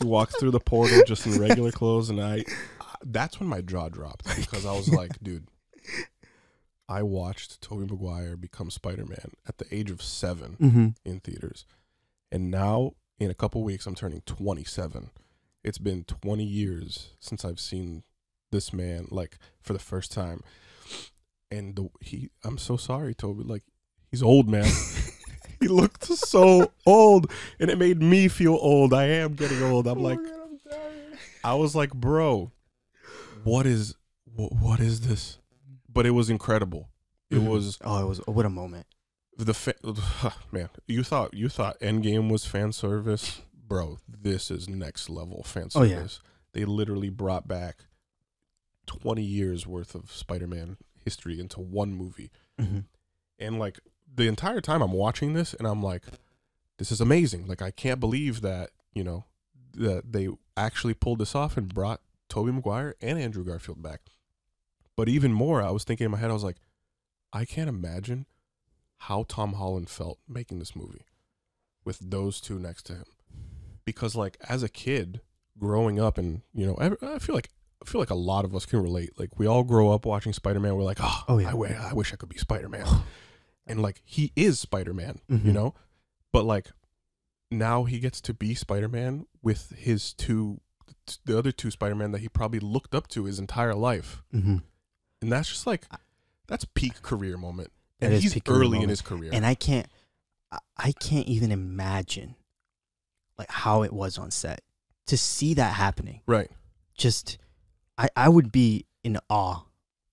He walks through the portal just in regular clothes and I that's when my jaw dropped because I was like, dude, I watched Tobey Maguire become Spider-Man at the age of 7 mm-hmm. in theaters. And now in a couple weeks I'm turning 27. It's been 20 years since I've seen this man like for the first time. And the he I'm so sorry Toby like he's old man. he looked so old and it made me feel old. I am getting old. I'm like I was like, "Bro, what is what, what is this?" But it was incredible. It Mhm. was Oh, it was what a moment. the fa- man, you thought you thought Endgame was fan service, bro. This is next level fan Oh, yeah. They literally brought back twenty years worth of Spider-Man history into one movie, Mm-hmm. and like the entire time I'm watching this, and I'm like, this is amazing. Like I can't believe that you know that they actually pulled this off and brought Tobey Maguire and Andrew Garfield back. But even more, I was thinking in my head, I was like, I can't imagine how Tom Holland felt making this movie with those two next to him. Because like as a kid growing up and you know, ev- I feel like I feel like a lot of us can relate. Like we all grow up watching Spider-Man, we're like, "Oh, Oh, yeah. I, wish I could be Spider-Man." and like he is Spider-Man, you Mhm. know? But like now he gets to be Spider-Man with his two the other two Spider-Man that he probably looked up to his entire life. Mm-hmm. And that's just like that's peak career moment. And he's early in his career. and I can't, I- I can't even imagine, like how it was on set to see that happening. right. Just, I, I would be in awe.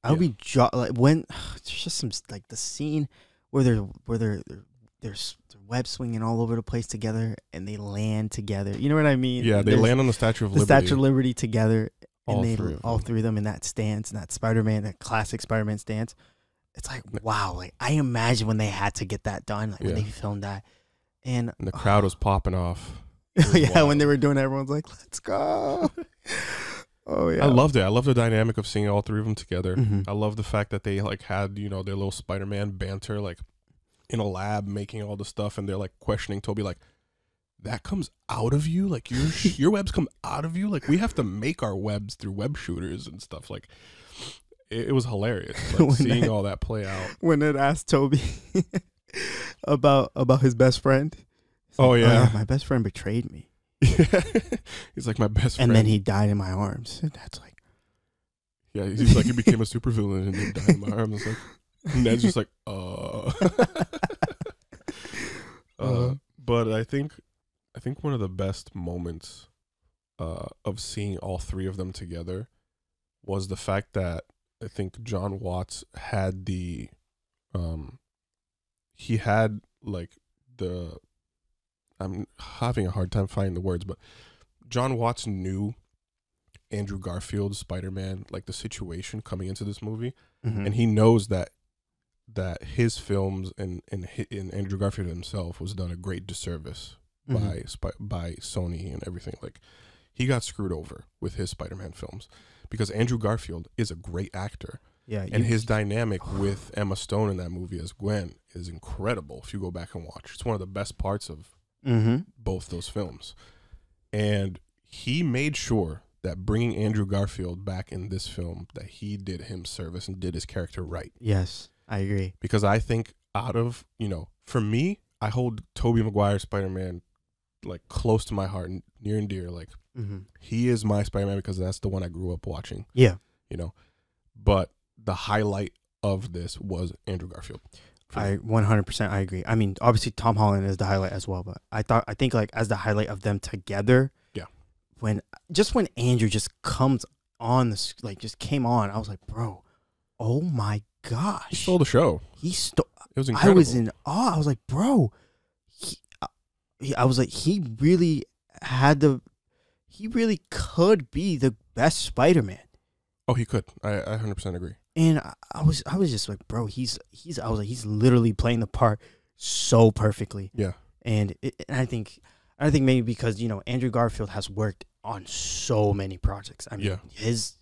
I would Yeah. be jaw like when there's just some like the scene where they're where they're they're, they're, web swinging all over the place together and they land together. You know what I mean? Yeah, they There's land on the Statue of the Liberty. Statue of Liberty together, and All they three all them. three of them in that stance, and that Spider Man, that classic Spider Man stance. It's like wow, like I imagine when they had to get that done, like when they filmed that, and and the uh, crowd was popping off. yeah, when they were doing, it, everyone's like, "Let's go!" oh yeah, I loved it. I love the dynamic of seeing all three of them together. Mhm. I love the fact that they like had, you know, their little Spider-Man banter like in a lab making all the stuff and they're like questioning Toby like that comes out of you like your your webs come out of you like we have to make our webs through web shooters and stuff like it, it was hilarious like, seeing that- all that play out when it asked Toby about about his best friend. He's Oh, like, yeah. my best friend betrayed me, he's like my best friend and then he died in my arms. And that's like, yeah he's like he became a supervillain and then died in my arms It's like Ned's just like uh uh, Uh. but I think I think one of the best moments uh, of seeing all three of them together was the fact that I think Jon Watts had the um he had like the I'm having a hard time finding the words, but Jon Watts knew Andrew Garfield Spider Man, like the situation coming into this movie, Mhm. and he knows that that his films and and and Andrew Garfield himself was done a great disservice Mhm. by by Sony and everything. Like he got screwed over with his Spider Man films because Andrew Garfield is a great actor, yeah, and his dynamic with Emma Stone in that movie as Gwen is incredible. If you go back and watch, it's one of the best parts of Mhm. both those films. And he made sure that bringing Andrew Garfield back in this film that he did him service and did his character right Yes, I agree. because I think out of, you know, for me, I hold Tobey Maguire Spider-Man like close to my heart and near and dear like mm-hmm. he is my Spider-Man because that's the one I grew up watching, Yeah, you know. But the highlight of this was Andrew Garfield. I 100% I agree. I mean, obviously Tom Holland is the highlight as well, but I thought I think like as the highlight of them together. Yeah. When just when Andrew just comes on this like just came on, I was like, "Bro, oh my gosh." he stole the show. he stole It was incredible. I was in awe. I was like, "Bro, he, uh, he I was like he really had the he really could be the best Spider-Man." oh, he could. I, I 100% agree. And I, I was I was just like, bro, he's he's I was like, he's literally playing the part so perfectly. Yeah. And, it, and I think I think maybe because you know Andrew Garfield has worked on so many projects. I mean, Yeah. his.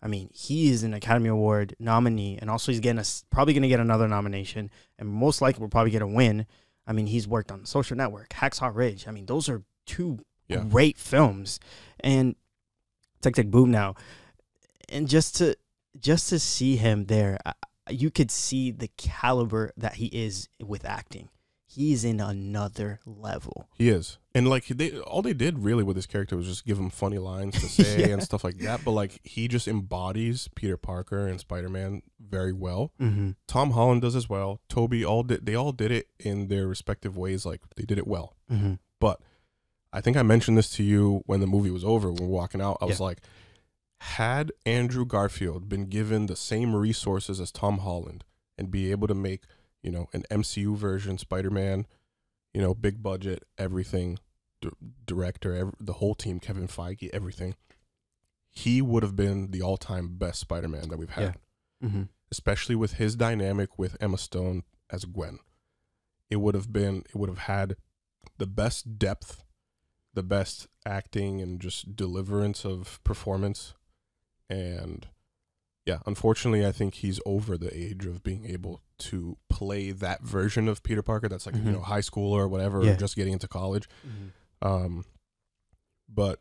I mean, he is an Academy Award nominee, and also he's getting a probably going to get another nomination, and most likely will probably get a win. I mean, he's worked on Social Network, Hacksaw Ridge. I mean, those are two Yeah. great films, and Tick Tick Boom now, and just to just to see him there, you could see the caliber that he is with acting. He's in another level. He is, and like they all they did really with his character was just give him funny lines to say Yeah. and stuff like that. But like he just embodies Peter Parker and Spider Man very well. Mm-hmm. Tom Holland does as well. Toby all did. They all did it in their respective ways. Like they did it well. Mm-hmm. But I think I mentioned this to you when the movie was over. When we were walking out, I was like, had Andrew Garfield been given the same resources as Tom Holland and be able to make, you know, an MCU version Spider Man, you know, big budget, everything, d- director, ev- the whole team, Kevin Feige, everything, he would have been the all time best Spider Man that we've had Yeah. Mm-hmm. especially with his dynamic with Emma Stone as Gwen. It would have been it would have had the best depth, the best acting and just deliverance of performance. And yeah, unfortunately I think he's over the age of being able to play that version of Peter Parker that's like, Mhm. you know, high school or whatever, Yeah. or just getting into college. Mm-hmm. Um, but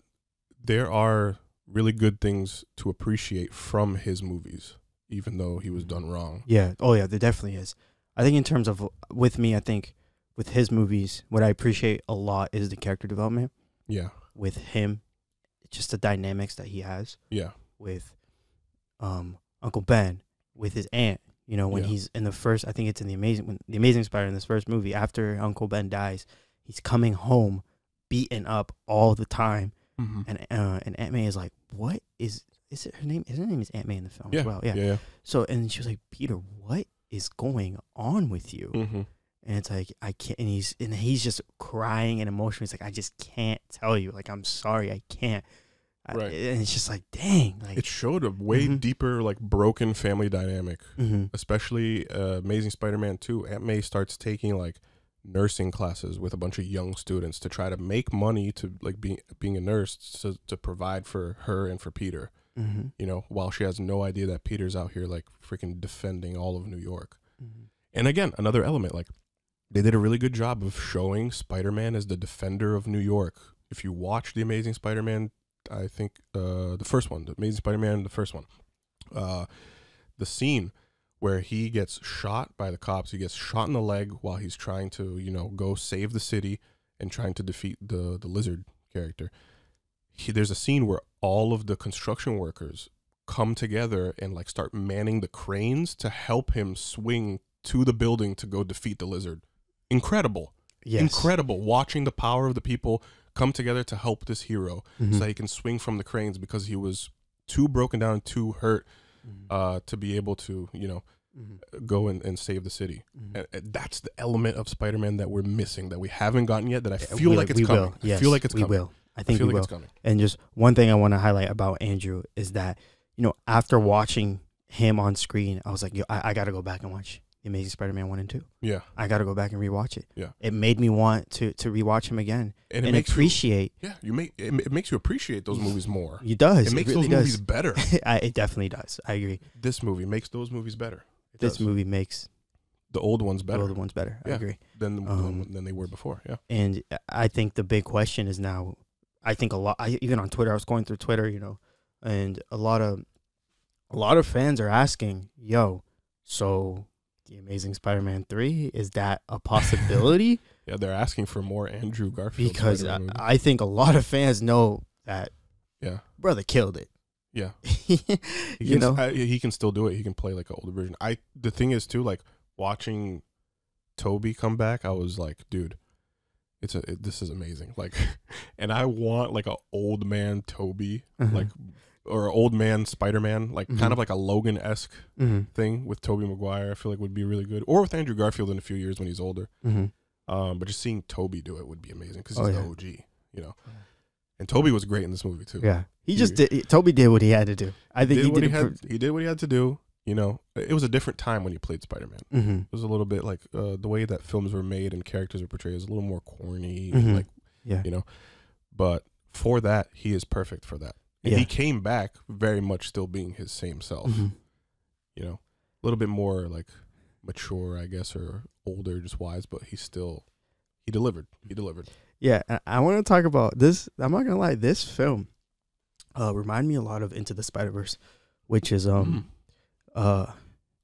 there are really good things to appreciate from his movies, even though he was done wrong. Yeah. Oh yeah, there definitely is. I think in terms of with me, I think with his movies, what I appreciate a lot is the character development Yeah, with him, just the dynamics that he has yeah, with um Uncle Ben, with his aunt. You know, when Yeah. he's in the first, I think it's in the amazing, when the Amazing Spider in this first movie. After Uncle Ben dies, he's coming home, beaten up all the time, mm-hmm. and uh, and Aunt May is like, "What is is it her name? Is her name is Aunt May in the film yeah, as well?" yeah, yeah. So and she was like, Peter, what is going on with you? Mm-hmm. And it's like I can't and he's and he's just crying and emotional. He's like, I just can't tell you. Like, I'm sorry, I can't. I- Right. and it's just like, dang. Like It showed a way Mhm. deeper, like broken family dynamic, mhm. especially uh, Amazing Spider-Man Two. Aunt May starts taking like nursing classes with a bunch of young students to try to make money to like being being a nurse to to provide for her and for Peter. Mhm. You know, while she has no idea that Peter's out here like freaking defending all of New York. Mhm. And again, another element like they did a really good job of showing Spider-Man as the defender of New York. If you watch the Amazing Spider-Man, I think uh, the first one, the Amazing Spider-Man, the first one, uh, the scene where he gets shot by the cops, he gets shot in the leg while he's trying to, you know, go save the city and trying to defeat the the lizard character. He, there's a scene where all of the construction workers come together and like start manning the cranes to help him swing to the building to go defeat the lizard. Incredible. Yes. Incredible watching the power of the people come together to help this hero Mhm. so that he can swing from the cranes because he was too broken down, too hurt Mhm. uh, to be able to, you know, Mhm. go and, and save the city. Mhm. And, and that's the element of Spider-Man that we're missing that we haven't gotten yet. That I Uh, feel we- like it's we coming. Will. I feel like it's we coming. will. I I think feel we like will. it's coming. And just one thing I want to highlight about Andrew is that, you know, after watching him on screen, I was like, Yo, I, I got to go back and watch The Amazing Spider-Man 1 and 2. Yeah, I got to go back and rewatch it. Yeah. It made me want to to rewatch him again and it and makes appreciate. you, yeah, you make it, it makes you appreciate those movies more. He does. It makes really those movies does. better. I, it definitely does. I agree. this movie makes those movies better. It This does. movie makes the old ones the better other ones better. I agree. than Um, than they were before. Yeah, And I think the big question is now. I think a lot. I, even on Twitter, I was going through Twitter, you know, and a lot of a lot of fans are asking, "Yo, so the Amazing Spider-Man three is that a possibility?" yeah, they're asking for more Andrew Garfield because I, I think a lot of fans know that yeah, brother killed it. yeah. You can, know, I, he can still do it. He can play like an older version. I the thing is too, like watching Toby come back, I was like, dude, it's a it, this is amazing. Like, and I want like a old man Toby, Mhm. like or old man Spider Man, like Mhm. kind of like a Logan esque Mhm, thing with Tobey Maguire. I feel like would be really good, or with Andrew Garfield in a few years when he's older. mhm. Um, but just seeing Toby do it would be amazing because Oh, he's yeah. the OG, you know. And Toby was great in this movie too. yeah, he He- just did. he- Toby did what he had to do. I think did he what did. he had. He did what he had to do. You know, it was a different time when he played Spider Man. Mhm. It was a little bit like uh, the way that films were made and characters were portrayed is a little more corny, Mhm. like Yeah, you know. But for that, he is perfect for that. And Yeah. he came back very much still being his same self. Mhm. You know, a little bit more like mature, I guess, or older, just wise. But he still he delivered. He delivered. Yeah, I want to talk about this. I'm not gonna lie, this film uh remind me a lot of Into the Spider Verse, which is um uh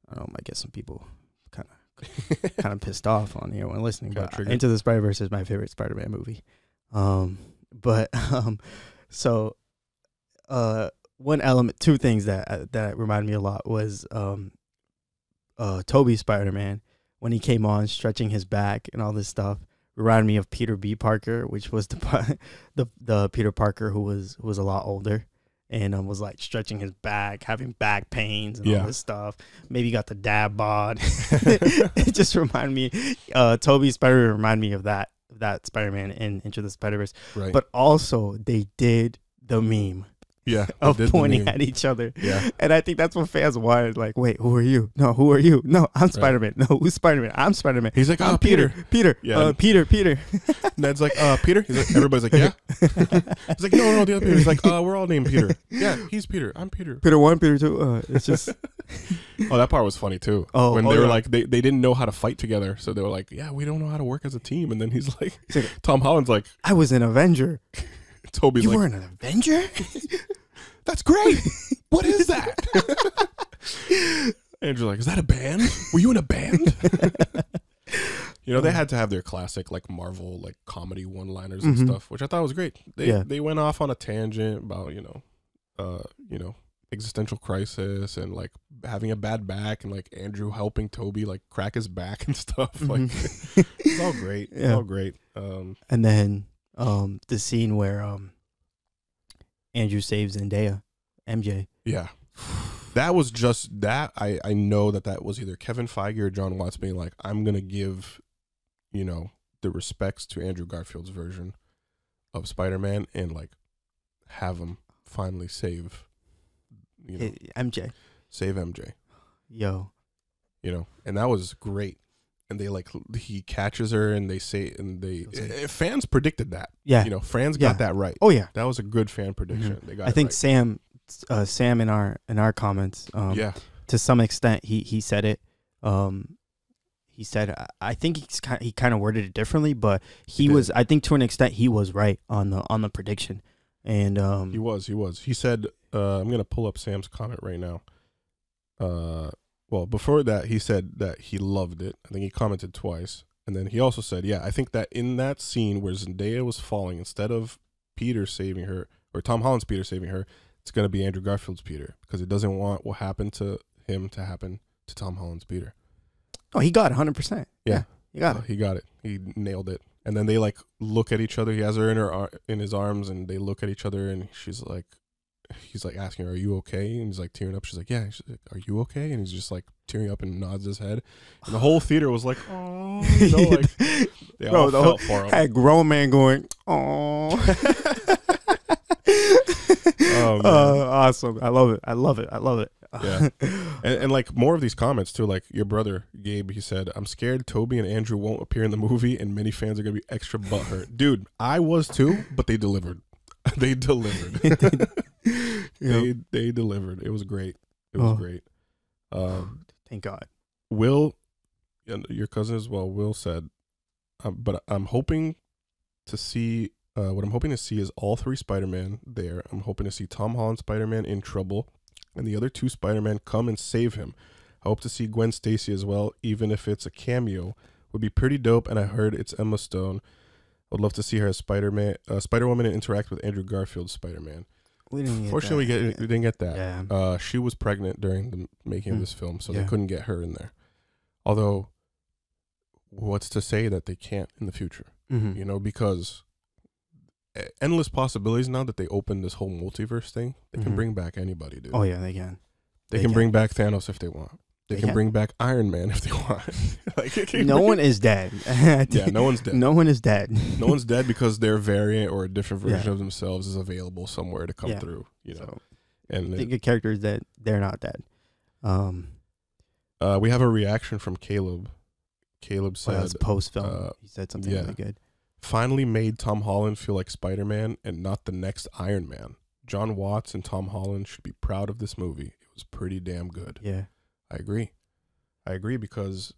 I don't know, I guess some people kind of kind of pissed off on here when listening, but triggered. Into the Spider Verse is my favorite Spider Man movie. Um, but um, so uh, one element, two things that uh, that reminded me a lot was um, uh, Toby Spider Man when he came on stretching his back and all this stuff. Reminded me of Peter B. Parker, which was the the the Peter Parker who was who was a lot older and um, was like stretching his back, having back pains and Yeah. all this stuff. Maybe got the dad bod. it just reminded me, uh, Toby Spider reminded me of that that Spider Man in Into the Spider Verse. right. But also, they did the meme yeah, of pointing at each other. Yeah, And I think that's what fans wanted. Like, wait, who are you? No, who are you? No, I'm Spider Man. No, who's Spider Man? I'm Spider Man. he's like, I'm oh, Peter. Peter. Peter. Yeah. Uh, Peter. Peter. Ned's like, uh, Peter. He's like, everybody's like, yeah. He's like, no, no, the other Peter. He's like, uh, we're all named Peter. Yeah, he's Peter. I'm Peter. Peter one, Peter two. Uh, it's just Oh, that part was funny too. Oh, when oh, they were yeah. like, they, they didn't know how to fight together, so they were like, yeah, we don't know how to work as a team. And then he's like- Tom Holland's like, I was an Avenger. Toby's you like, were an Avenger? that's great. what is that? Andrew's like, is that a band? Were you in a band? you know, they had to have their classic like Marvel like comedy one liners and Mhm. stuff, which I thought was great. They Yeah. they went off on a tangent about you know, uh, you know, existential crisis and like having a bad back and like Andrew helping Toby like crack his back and stuff. Like Mhm. it's all great. It's Yeah. all great. Um, and then um, the scene where um, Andrew saves Zendaya, MJ. yeah. That was just that. I I know that that was either Kevin Feige or Jon Watts being like, I'm gonna give, you know, the respects to Andrew Garfield's version of Spider Man and like have him finally save, you know, Hey, MJ. save MJ. Yo. You know, and that was great. And they like he catches her and they say and they like- eh, fans predicted that. Yeah. You know, fans Yeah. got that right. oh yeah. That was a good fan prediction. They got. I think right. Sam, uh, Sam in our in our comments, um, yeah. to some extent, he he said it. Um, he said, I- think he's kind he kind of worded it differently, but he, He was. I think, to an extent, he was right on the on the prediction. And um, He was. He was. He said, uh, "I'm gonna pull up Sam's comment right now." Uh, well, before that, he said that he loved it. I think he commented twice, and then he also said, "Yeah, I think that in that scene where Zendaya was falling, instead of Peter saving her or Tom Holland's Peter saving her, it's gonna be Andrew Garfield's Peter because it doesn't want what happened to him to happen to Tom Holland's Peter." oh, he got 100. percent Yeah. he got Uh, it. he got it. He nailed it. And then they like look at each other. He has her in her ar- in his arms, and they look at each other, and she's like, he's like asking her, "Are you okay?" And he's like tearing up. She's like, "Yeah." She's like, "Are you okay?" And he's just like tearing up and nods his head. And the whole theater was like, "Oh," you know, like they Bro, all the felt for him. had grown man going, oh. Oh, man. Uh, awesome. I love it. I love it. I love it. Yeah. And, and like more of these comments too, like your brother Gabe, he said, "I'm scared Toby and Andrew won't appear in the movie, and many fans are gonna be extra butthurt." Dude, I was too, but they delivered. they delivered. they they delivered. It was great. It was Oh. great. Um, Thank God. Will, and your cousin as well. Will said, um, but I'm hoping to see. Uh, what I'm hoping to see is all three Spider-Man there. I'm hoping to see Tom Holland Spider-Man in trouble, and the other two Spider-Man come and save him. I hope to see Gwen Stacy as well, even if it's a cameo. Would be pretty dope. And I heard it's Emma Stone. I'd love to see her as Spider-Man, uh, Spider-Woman, and interact with Andrew Garfield's Spider-Man. We didn't get Fortunately, that. we get we didn't get that. Yeah. Uh, she was pregnant during the making of Mm. this film, so Yeah. they couldn't get her in there. Although, what's to say that they can't in the future? Mhm. You know, because endless possibilities now that they open this whole multiverse thing. They can Mhm. bring back anybody, dude. Oh yeah, they can. they, they can can. bring back Thanos if they want. They, They can, bring back Iron Man if they want. like, No bring- one is dead. Yeah, no one's dead. No one is dead. No one's dead because their variant or a different version Yeah. of themselves is available somewhere to come Yeah. through. You know, So, and think it- characters that they're not dead. Um, uh, we have a reaction from Caleb. Caleb said, that's post film. uh, he said something yeah. really good. finally made Tom Holland feel like Spider Man and not the next Iron Man. Jon Watts and Tom Holland should be proud of this movie. It was pretty damn good. Yeah. I agree. I agree because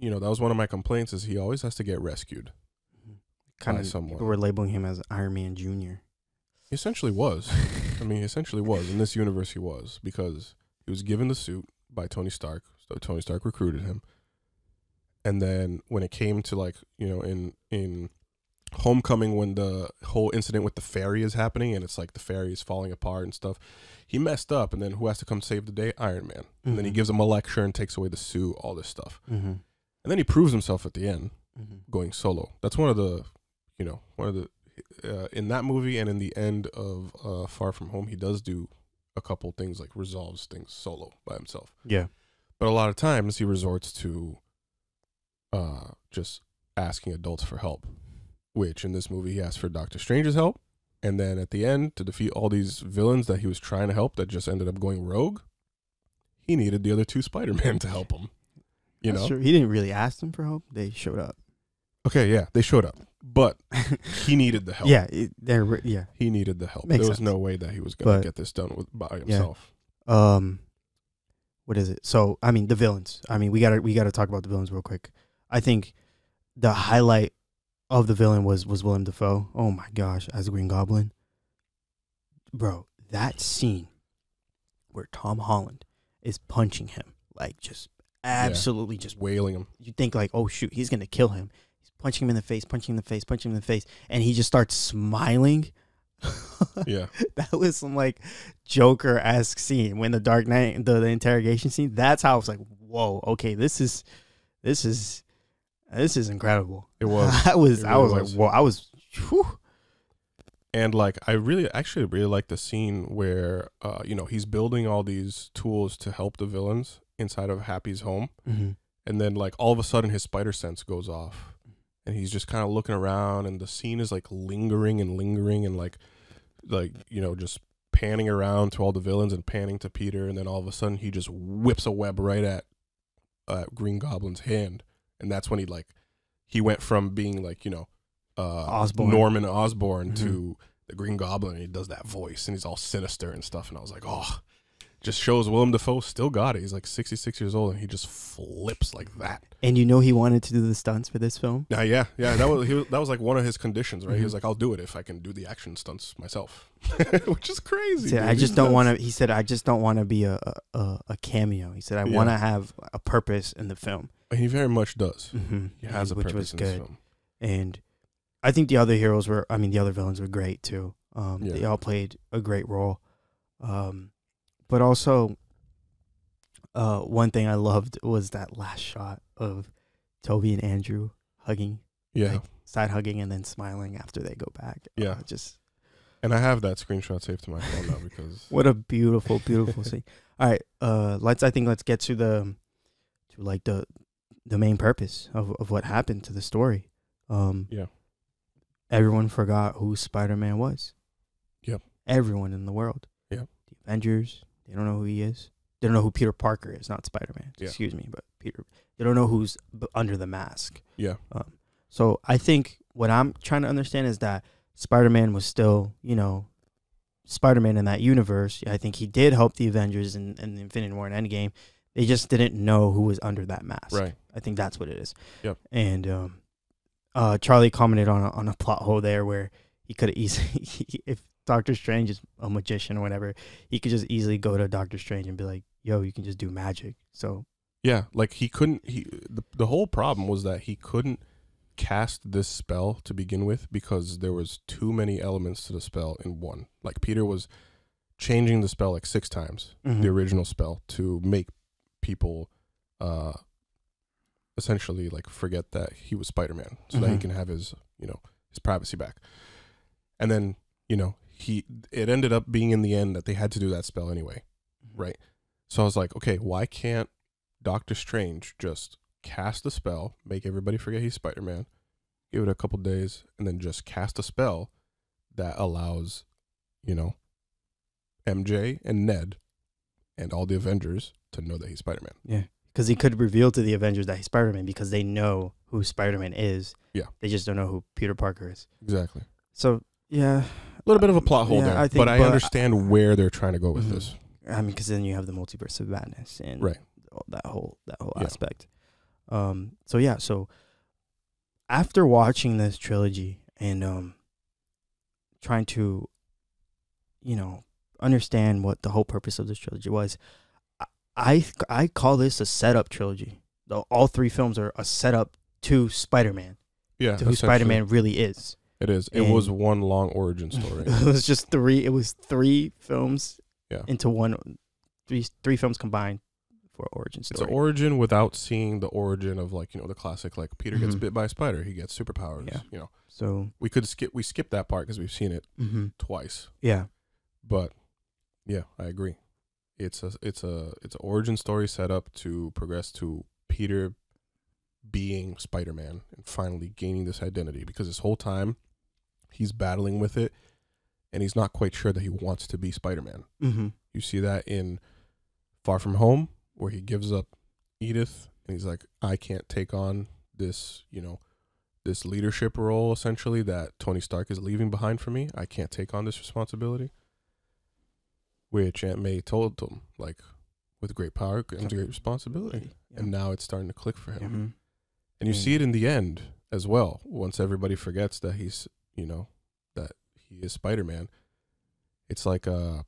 you know, that was one of my complaints is he always has to get rescued. Mm-hmm. Kind of. someone. People were labeling him as Iron Man Junior. He essentially was. I mean, he essentially was. In this universe he was because he was given the suit by Tony Stark. So Tony Stark recruited him. And then when it came to like, you know, in in Homecoming when the whole incident with the ferry is happening and it's like the ferry is falling apart and stuff, he messed up and then who has to come save the day? Iron Man. And then he Mhm. gives him a lecture and takes away the suit, all this stuff. Mm-hmm. And then he proves himself at the end Mm-hmm. going solo. That's one of the, you know, one of the uh, in that movie and in the end of uh, Far From Home, he does do a couple things like resolves things solo by himself. Yeah. But a lot of times he resorts to uh, just asking adults for help, which in this movie he asked for Doctor Strange's help, and then at the end to defeat all these villains that he was trying to help that just ended up going rogue, he needed the other two Spider Man to help him. You That's know, true. He didn't really ask them for help. They showed up. okay, yeah, they showed up, but he needed the help. yeah. They're re- yeah. he needed the help. Makes there was sense. no way that he was going But- to get this done with by himself. um what is it so i mean the villains i mean we gotta we gotta talk about the villains real quick i think the highlight of the villain was was willem dafoe. Oh my gosh as green goblin. Bro that scene where tom holland is punching him like just absolutely just Just wailing him. you think like oh shoot he's gonna kill him. He's punching him in the face punching him in the face punching him in the face and he just starts smiling. Yeah, that was some like Joker esque scene. When the Dark Knight, the, the interrogation scene. That's how I was like, whoa, okay, this is, this is, this is incredible. it was. I was, It I was, was. like, whoa, I was, whew. and like I really actually really like the scene where uh you know he's building all these tools to help the villains inside of Happy's home Mm-hmm. and then like all of a sudden his spider sense goes off and he's just kind of looking around and the scene is like lingering and lingering and like like you know just panning around to all the villains and panning to Peter and then all of a sudden he just whips a web right at uh, Green Goblin's hand and that's when he like he went from being like you know uh Osborn. Norman Osborn Mhm. to the Green Goblin and he does that voice and he's all sinister and stuff and I was like oh just shows Willem Dafoe still got it he's like 66 years old and he just flips like that And you know he wanted to do the stunts for this film. yeah, yeah, yeah. That was he was, that was like one of his conditions, right? He was Mhm. like, "I'll do it if I can do the action stunts myself," which is crazy. Said. I just don't want to. He said, I just don't want to be a, a- a a cameo. He said, I Yeah. want to have a purpose in the film. He very much does. Mm-hmm. He has a which purpose was in this good. film. and I think the other heroes were. I mean, the other villains were great too. Um, Yeah. They all played a great role. Um, but also, uh, one thing I loved was that last shot of Tobey and Andrew hugging, Yeah, Like, side hugging, and then smiling after they go back. Yeah. Uh, just And I have that screenshot saved to my phone now because What a beautiful, beautiful scene. All right, uh, let's. I think let's get to the, to like the, the main purpose of of what happened to the story. Um, Yeah. Everyone forgot who Spider Man was. Yep. Everyone in the world. Yep. The Avengers. They don't know who he is. They don't know who Peter Parker is. Not Spider Man. Yeah. Excuse me, but Peter. They don't know who's under the mask. yeah, Um, so I think what I'm trying to understand is that Spider Man was still, you know, Spider Man in that universe. I think he did help the Avengers in, in Infinity War and Endgame. They just didn't know who was under that mask. right. I think that's what it is. Yep. And um, uh, Charlie commented on a, on a plot hole there where he could have easily, if Doctor Strange is a magician or whatever, he could just easily go to Doctor Strange and be like, "Yo, you can just do magic." So Yeah, like he couldn't. He the the whole problem was that he couldn't cast this spell to begin with because there was too many elements to the spell in one. Like Peter was changing the spell like six times, Mhm. the original spell, to make people uh essentially like forget that he was Spider-Man so that he Mhm. can have his, you know, his privacy back. And then, you know, he it ended up being in the end that they had to do that spell anyway. Mm-hmm. Right. So I was like, okay, why can't Doctor Strange just cast a spell, make everybody forget he's Spider Man, give it a couple days, and then just cast a spell that allows, you know, MJ and Ned and all the Avengers to know that he's Spider Man. Yeah, because he could reveal to the Avengers that he's Spider Man because they know who Spider Man is. Yeah. they just don't know who Peter Parker is. Exactly. So yeah, little bit of a plot hole Yeah, there, I think- but I but- understand where they're trying to go with Mhm. this. I mean, because then you have the multiverse of madness and Right. that whole that whole Yeah. aspect. Um. So yeah. So after watching this trilogy and um, trying to, you know, understand what the whole purpose of this trilogy was, I I, I call this a setup trilogy. The, all three films are a setup to Spider Man, Yeah, to who Spider Man really is. It is. It And- was one long origin story. it was just three. It was three films Yeah. into one, three three films combined for origin It's story. an origin without seeing the origin of like you know the classic like Peter gets Mhm. bit by a spider, he gets superpowers. Yeah. You know, so we could skip we skip that part because we've seen it hmm twice. yeah, But yeah, I agree. It's a it's a it's an origin story set up to progress to Peter being Spider Man and finally gaining this identity because this whole time he's battling with it and he's not quite sure that he wants to be Spider Man. hmm You see that in Far From Home, where he gives up Edith and he's like, I can't take on this, you know, this leadership role essentially that Tony Stark is leaving behind for me. I can't take on this responsibility. Which Aunt May told him, like, with great power comes great responsibility. And now it's starting to click for him. hmm And you Mm. see it in the end as well. Once everybody forgets that he's, you know, that he is Spider Man, it's like uh,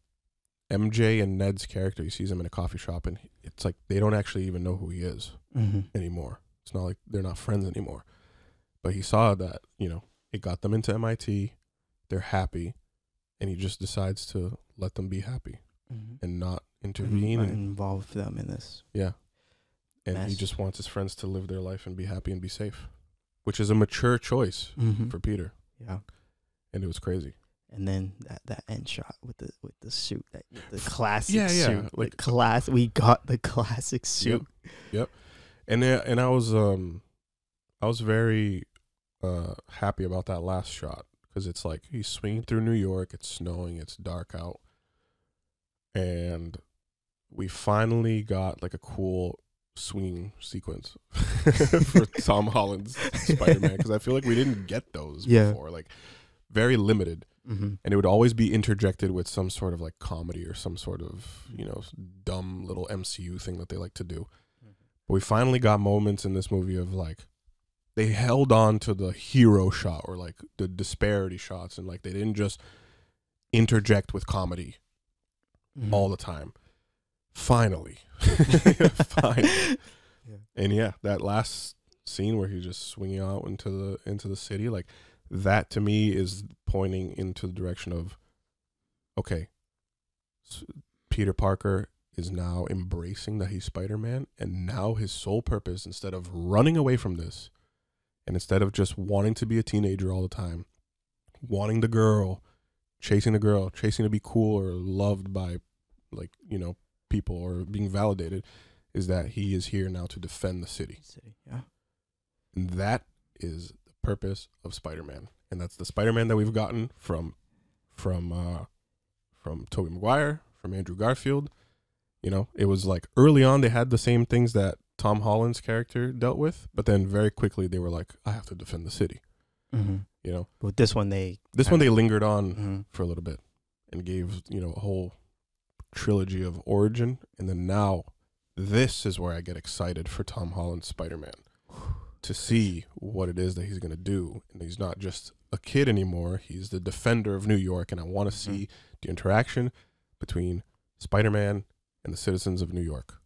MJ and Ned's character. He sees him in a coffee shop, and it's like they don't actually even know who he is hmm anymore. It's not like they're not friends anymore. But he saw that, you know, it got them into MIT. They're happy, and he just decides to let them be happy hmm and not intervene. and involve them in this. yeah. And he just wants his friends to live their life and be happy and be safe, which is a mature choice Mm-hmm. for Peter. Yeah, And it was crazy. and then that, that end shot with the with the suit, that the classic Yeah, yeah, suit, like- class. We got the classic suit. Yep. And then, and I was um I was very uh happy about that last shot because it's like he's swinging through New York. It's snowing. It's dark out, and we finally got like a cool swinging sequence for Tom Holland's Spider Man because I feel like we didn't get those Yeah. before. Like very limited. Mm-hmm. and it would always be interjected with some sort of like comedy or some sort of you know dumb little MCU thing that they like to do. But we finally got moments in this movie of like they held on to the hero shot or like the disparity shots and like they didn't just interject with comedy Mm-hmm. all the time. Finally. Finally. Yeah. And yeah, that last scene where he's just swinging out into the into the city like that to me is pointing into the direction of okay s- peter parker is now embracing that he's spider-man and now his sole purpose instead of running away from this and instead of just wanting to be a teenager all the time wanting the girl chasing the girl, chasing to be cool or loved by like, you know, people or being validated is that he is here now to defend the city. City. Yeah. And that is the purpose of Spider-Man. And that's the Spider-Man that we've gotten from from uh from Tobey Maguire, from Andrew Garfield. You know, it was like early on they had the same things that Tom Holland's character dealt with, but then very quickly they were like, I have to defend the city. Mm-hmm. You know, With this one, they. this one they lingered on Mhm. for a little bit and gave you know a whole trilogy of origin, and then now this is where I get excited for Tom Holland's Spider Man to see what it is that he's gonna do, and he's not just a kid anymore. He's the defender of New York, and I want to see the interaction between Spider Man and the citizens of New York.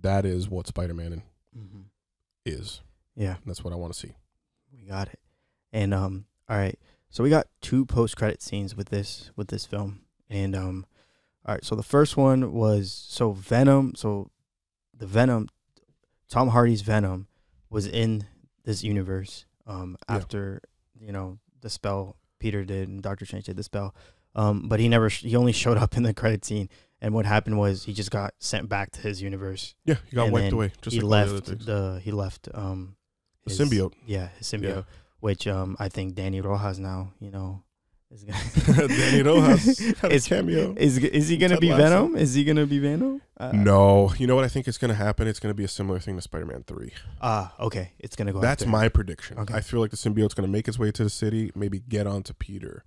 That is what Spider Man Mhm. is. Yeah. And that's what I want to see. We got it. And um all right. So we got two post credit scenes with this with this film. And um all right, so the first one was so Venom, so the Venom Tom Hardy's Venom was in this universe um Yeah. after, you know, the spell Peter did and Doctor Strange did the spell. Um but he never sh- he only showed up in the credit scene and what happened was he just got sent back to his universe. Yeah, he got wiped away. Just he like all the left the he left um The symbiote. Yeah, his symbiote Yeah. which um I think Danny Rojas now, you know, is gonna Danny Rojas had a cameo. Is is he gonna Ted be Lasso. Venom? Is he gonna be Venom? Uh, No, you know what I think is to happen? It's to be a similar thing to Spider-Man 3. Ah, okay. It's gonna go. That's after. my prediction. Okay. I feel like the symbiote's to make its way to the city, maybe get onto Peter,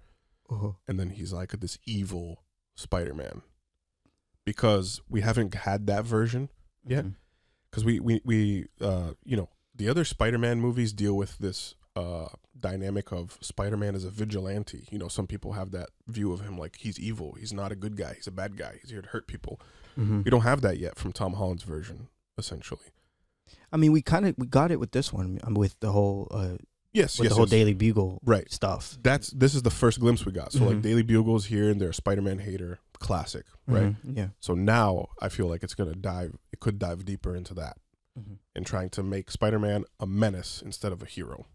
Uh-huh. and then he's like this evil Spider-Man. Because we haven't had that version. Mhm. because we we we uh you know, the other Spider-Man movies deal with this uh dynamic of Spider-Man as a vigilante. You know, some people have that view of him like he's evil, he's not a good guy, he's a bad guy, he's here to hurt people. Mhm. We don't have that yet from Tom Holland's version essentially. I mean, we kind of we got it with this one with the whole uh Yes, with yes, the whole yes. Daily Bugle Right. stuff. That's this is the first glimpse we got. So like Mhm. Daily Bugle's here and they're a Spider-Man hater classic, right? Mhm. Yeah. So now I feel like it's gonna dive. It could dive deeper into that Mhm. in trying to make Spider-Man a menace instead of a hero.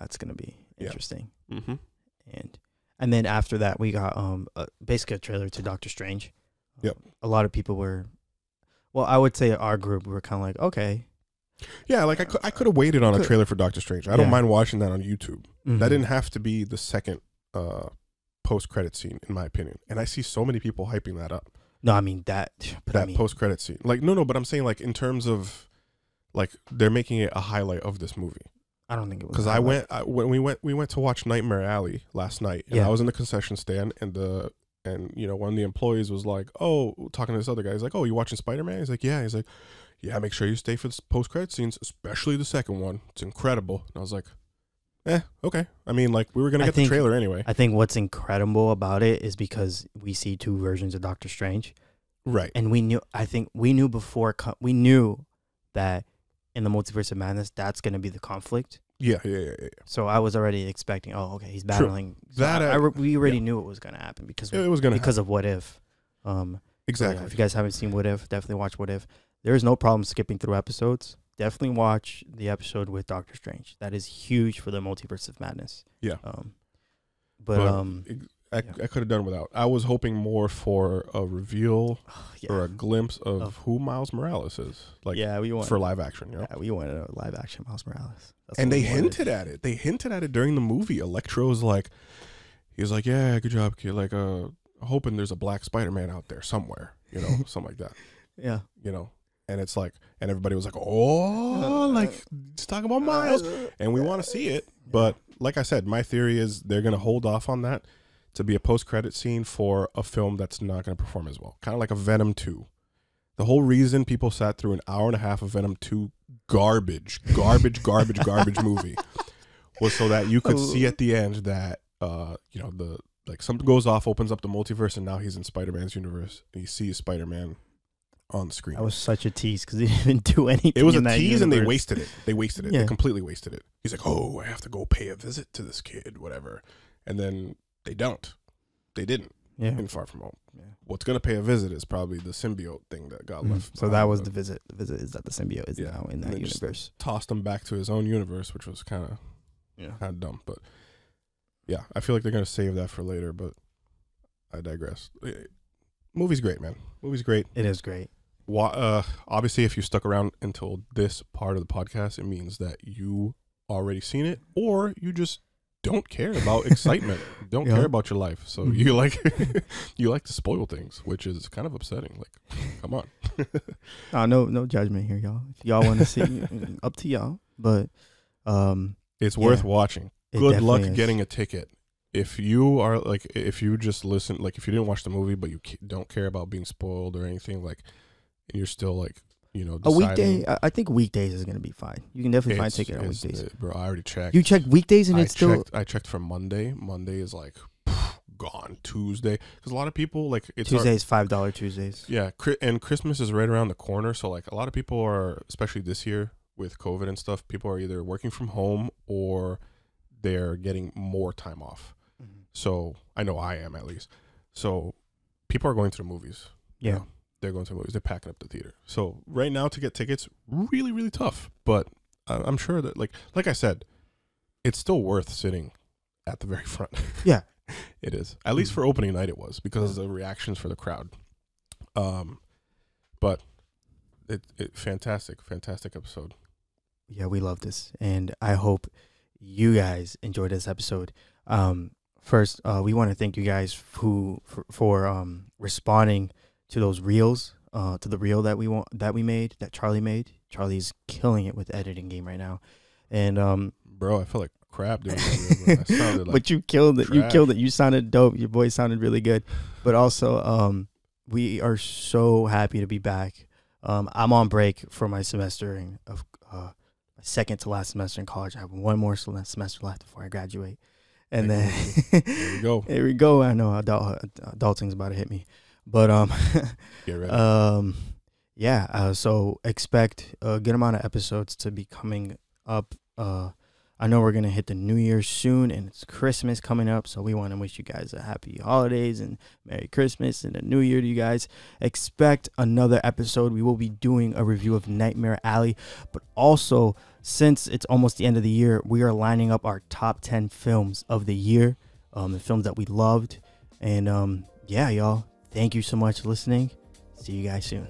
That's gonna be interesting. Mm-hmm. And and then after that, we got um uh, basically a trailer to Doctor Strange. Yep. Um, a lot of people were, well, I would say our group we were kind of like, okay, Yeah, like I could, I could have waited on a trailer for Doctor Strange. I don't mind watching that on YouTube. Mhm. That didn't have to be the second uh, post-credit scene, in my opinion. And I see so many people hyping that up. No, I mean that. But I that mean, post-credit scene. Like no, no, but I'm saying like in terms of like they're making it a highlight of this movie. I don't think it was because I went I, when we went we went to watch Nightmare Alley last night, and Yeah. I was in the concession stand, and the and you know one of the employees was like, "Oh, talking to this other guy, he's like, oh, you watching Spider Man?" He's like, "Yeah." He's like, "Yeah, make sure you stay for the post credit scenes, especially the second one. It's incredible." And I was like, "Eh, okay." I mean, like we were gonna I get the trailer anyway, I think what's incredible about it is because we see two versions of Doctor Strange, right? and we knew. I think we knew before. We knew that in the multiverse of madness, that's going to be the conflict. Yeah, yeah, yeah, yeah. So I was already expecting. Oh, okay, he's battling. So That, I- I uh, we already yeah. knew it was going to happen because It was gonna because of What If. Um, so yeah, exactly. if you guys haven't seen What If, definitely watch What If. There is no problem skipping through episodes. Definitely watch the episode with Doctor Strange. That is huge for the multiverse of madness. Yeah. Um, but, But um, I, yeah. I could have done without. I was hoping more for a reveal yeah, or a glimpse of, Of- who Miles Morales is, like yeah, we want for live action. You know? Yeah, we wanted a live action Miles Morales. That's and they hinted at it. They hinted at it during the movie. Electro's like, he's like, "Yeah, good job, kid." Like, uh, hoping there's a black Spider-Man out there somewhere, you know, something like that, Yeah. you know. And it's like, and everybody was like, "Oh, like it's talking about Miles," and we want to see it. But like I said, my theory is they're gonna hold off on that to be a post-credit scene for a film that's not gonna perform as well, kind of like a Venom Two. The whole reason people sat through an hour and a half of Venom 2 garbage, garbage, garbage, garbage movie was so that you could see at the end that uh, you know, the like something goes off, opens up the multiverse, and now he's in Spider Man's universe and he sees Spider Man on the screen. That was such a tease because they didn't even do anything. it was a in that tease and they wasted it. They wasted it. Yeah. They completely wasted it. He's like, Oh, I have to go pay a visit to this kid, whatever. And then they don't. They didn't Yeah. in Far From Home. yeah. What's gonna pay a visit is probably the symbiote thing that got Mhm. left. So that was the visit. The visit is that the symbiote is Yeah. now in that universe. tossed him back to his own universe, which was kind of Yeah. kind of dumb. But yeah, I feel like they're gonna save that for later, but I digress. Eh, Movie's great, man. Movie's great. It is great. Wha- uh, obviously, if you stuck around until this part of the podcast, it means that you already seen it, or you just don't care about excitement. don't Yeah. care about your life. So Mhm. you like you like to spoil things, which is kind of upsetting. Like, come on. Uh, no, no judgment here, y'all. If y'all want to see, up to y'all. But um, It's Yeah. worth watching. it Good luck is. getting a ticket. If you are like, if you just listen, like, if you didn't watch the movie, but you don't care about being spoiled or anything, like, and you're still like, you know, a weekday. I, think weekdays is gonna be fine. You can definitely find It's- ticket on weekdays. uh, bro. I already checked. You checked weekdays and I it's still. I checked for Monday. Monday is like gone. Tuesday, because a lot of people like it's Tuesdays five dollar Tuesdays. yeah, and Christmas is right around the corner. So like a lot of people are, especially this year with COVID and stuff, people are either working from home or they're getting more time off. So I know I am at least. So people are going to the movies. you Yeah. know? They're going to the movies. They're packing up the theater. So right now to get tickets, really really tough. But I'm sure that like like I said, it's still worth sitting at the very front. Yeah. it is. At least for opening night, it was because of the reactions for the crowd. Um, but it it fantastic, fantastic episode. yeah, we love this, and I hope you guys enjoyed this episode. Um, first, uh, we want to thank you guys who for, for um responding to those reels, uh, to the reel that we want that we made, that Charlie made. Charlie's killing it with editing game right now, and um, Bro, I feel like crap doing that. sounded like but you killed it. You killed it. You sounded dope. Your voice sounded really good. But also, um, we are so happy to be back. Um, I'm on break for my semester in, of uh, my second to last semester in college. I have one more semester left before I graduate, and then there we go. Here we go. I know adult adulting's about to hit me, but um, Get ready. um, yeah. Uh, so expect a good amount of episodes to be coming up. Uh, I know we're gonna hit the New Year soon, and it's Christmas coming up. So we want to wish you guys a happy holidays and Merry Christmas and a New Year to you guys. Expect another episode. We will be doing a review of Nightmare Alley, but also since it's almost the end of the year, we are lining up our top ten films of the year, um, the films that we loved, and um, yeah, y'all. Thank you so much for listening. See you guys soon.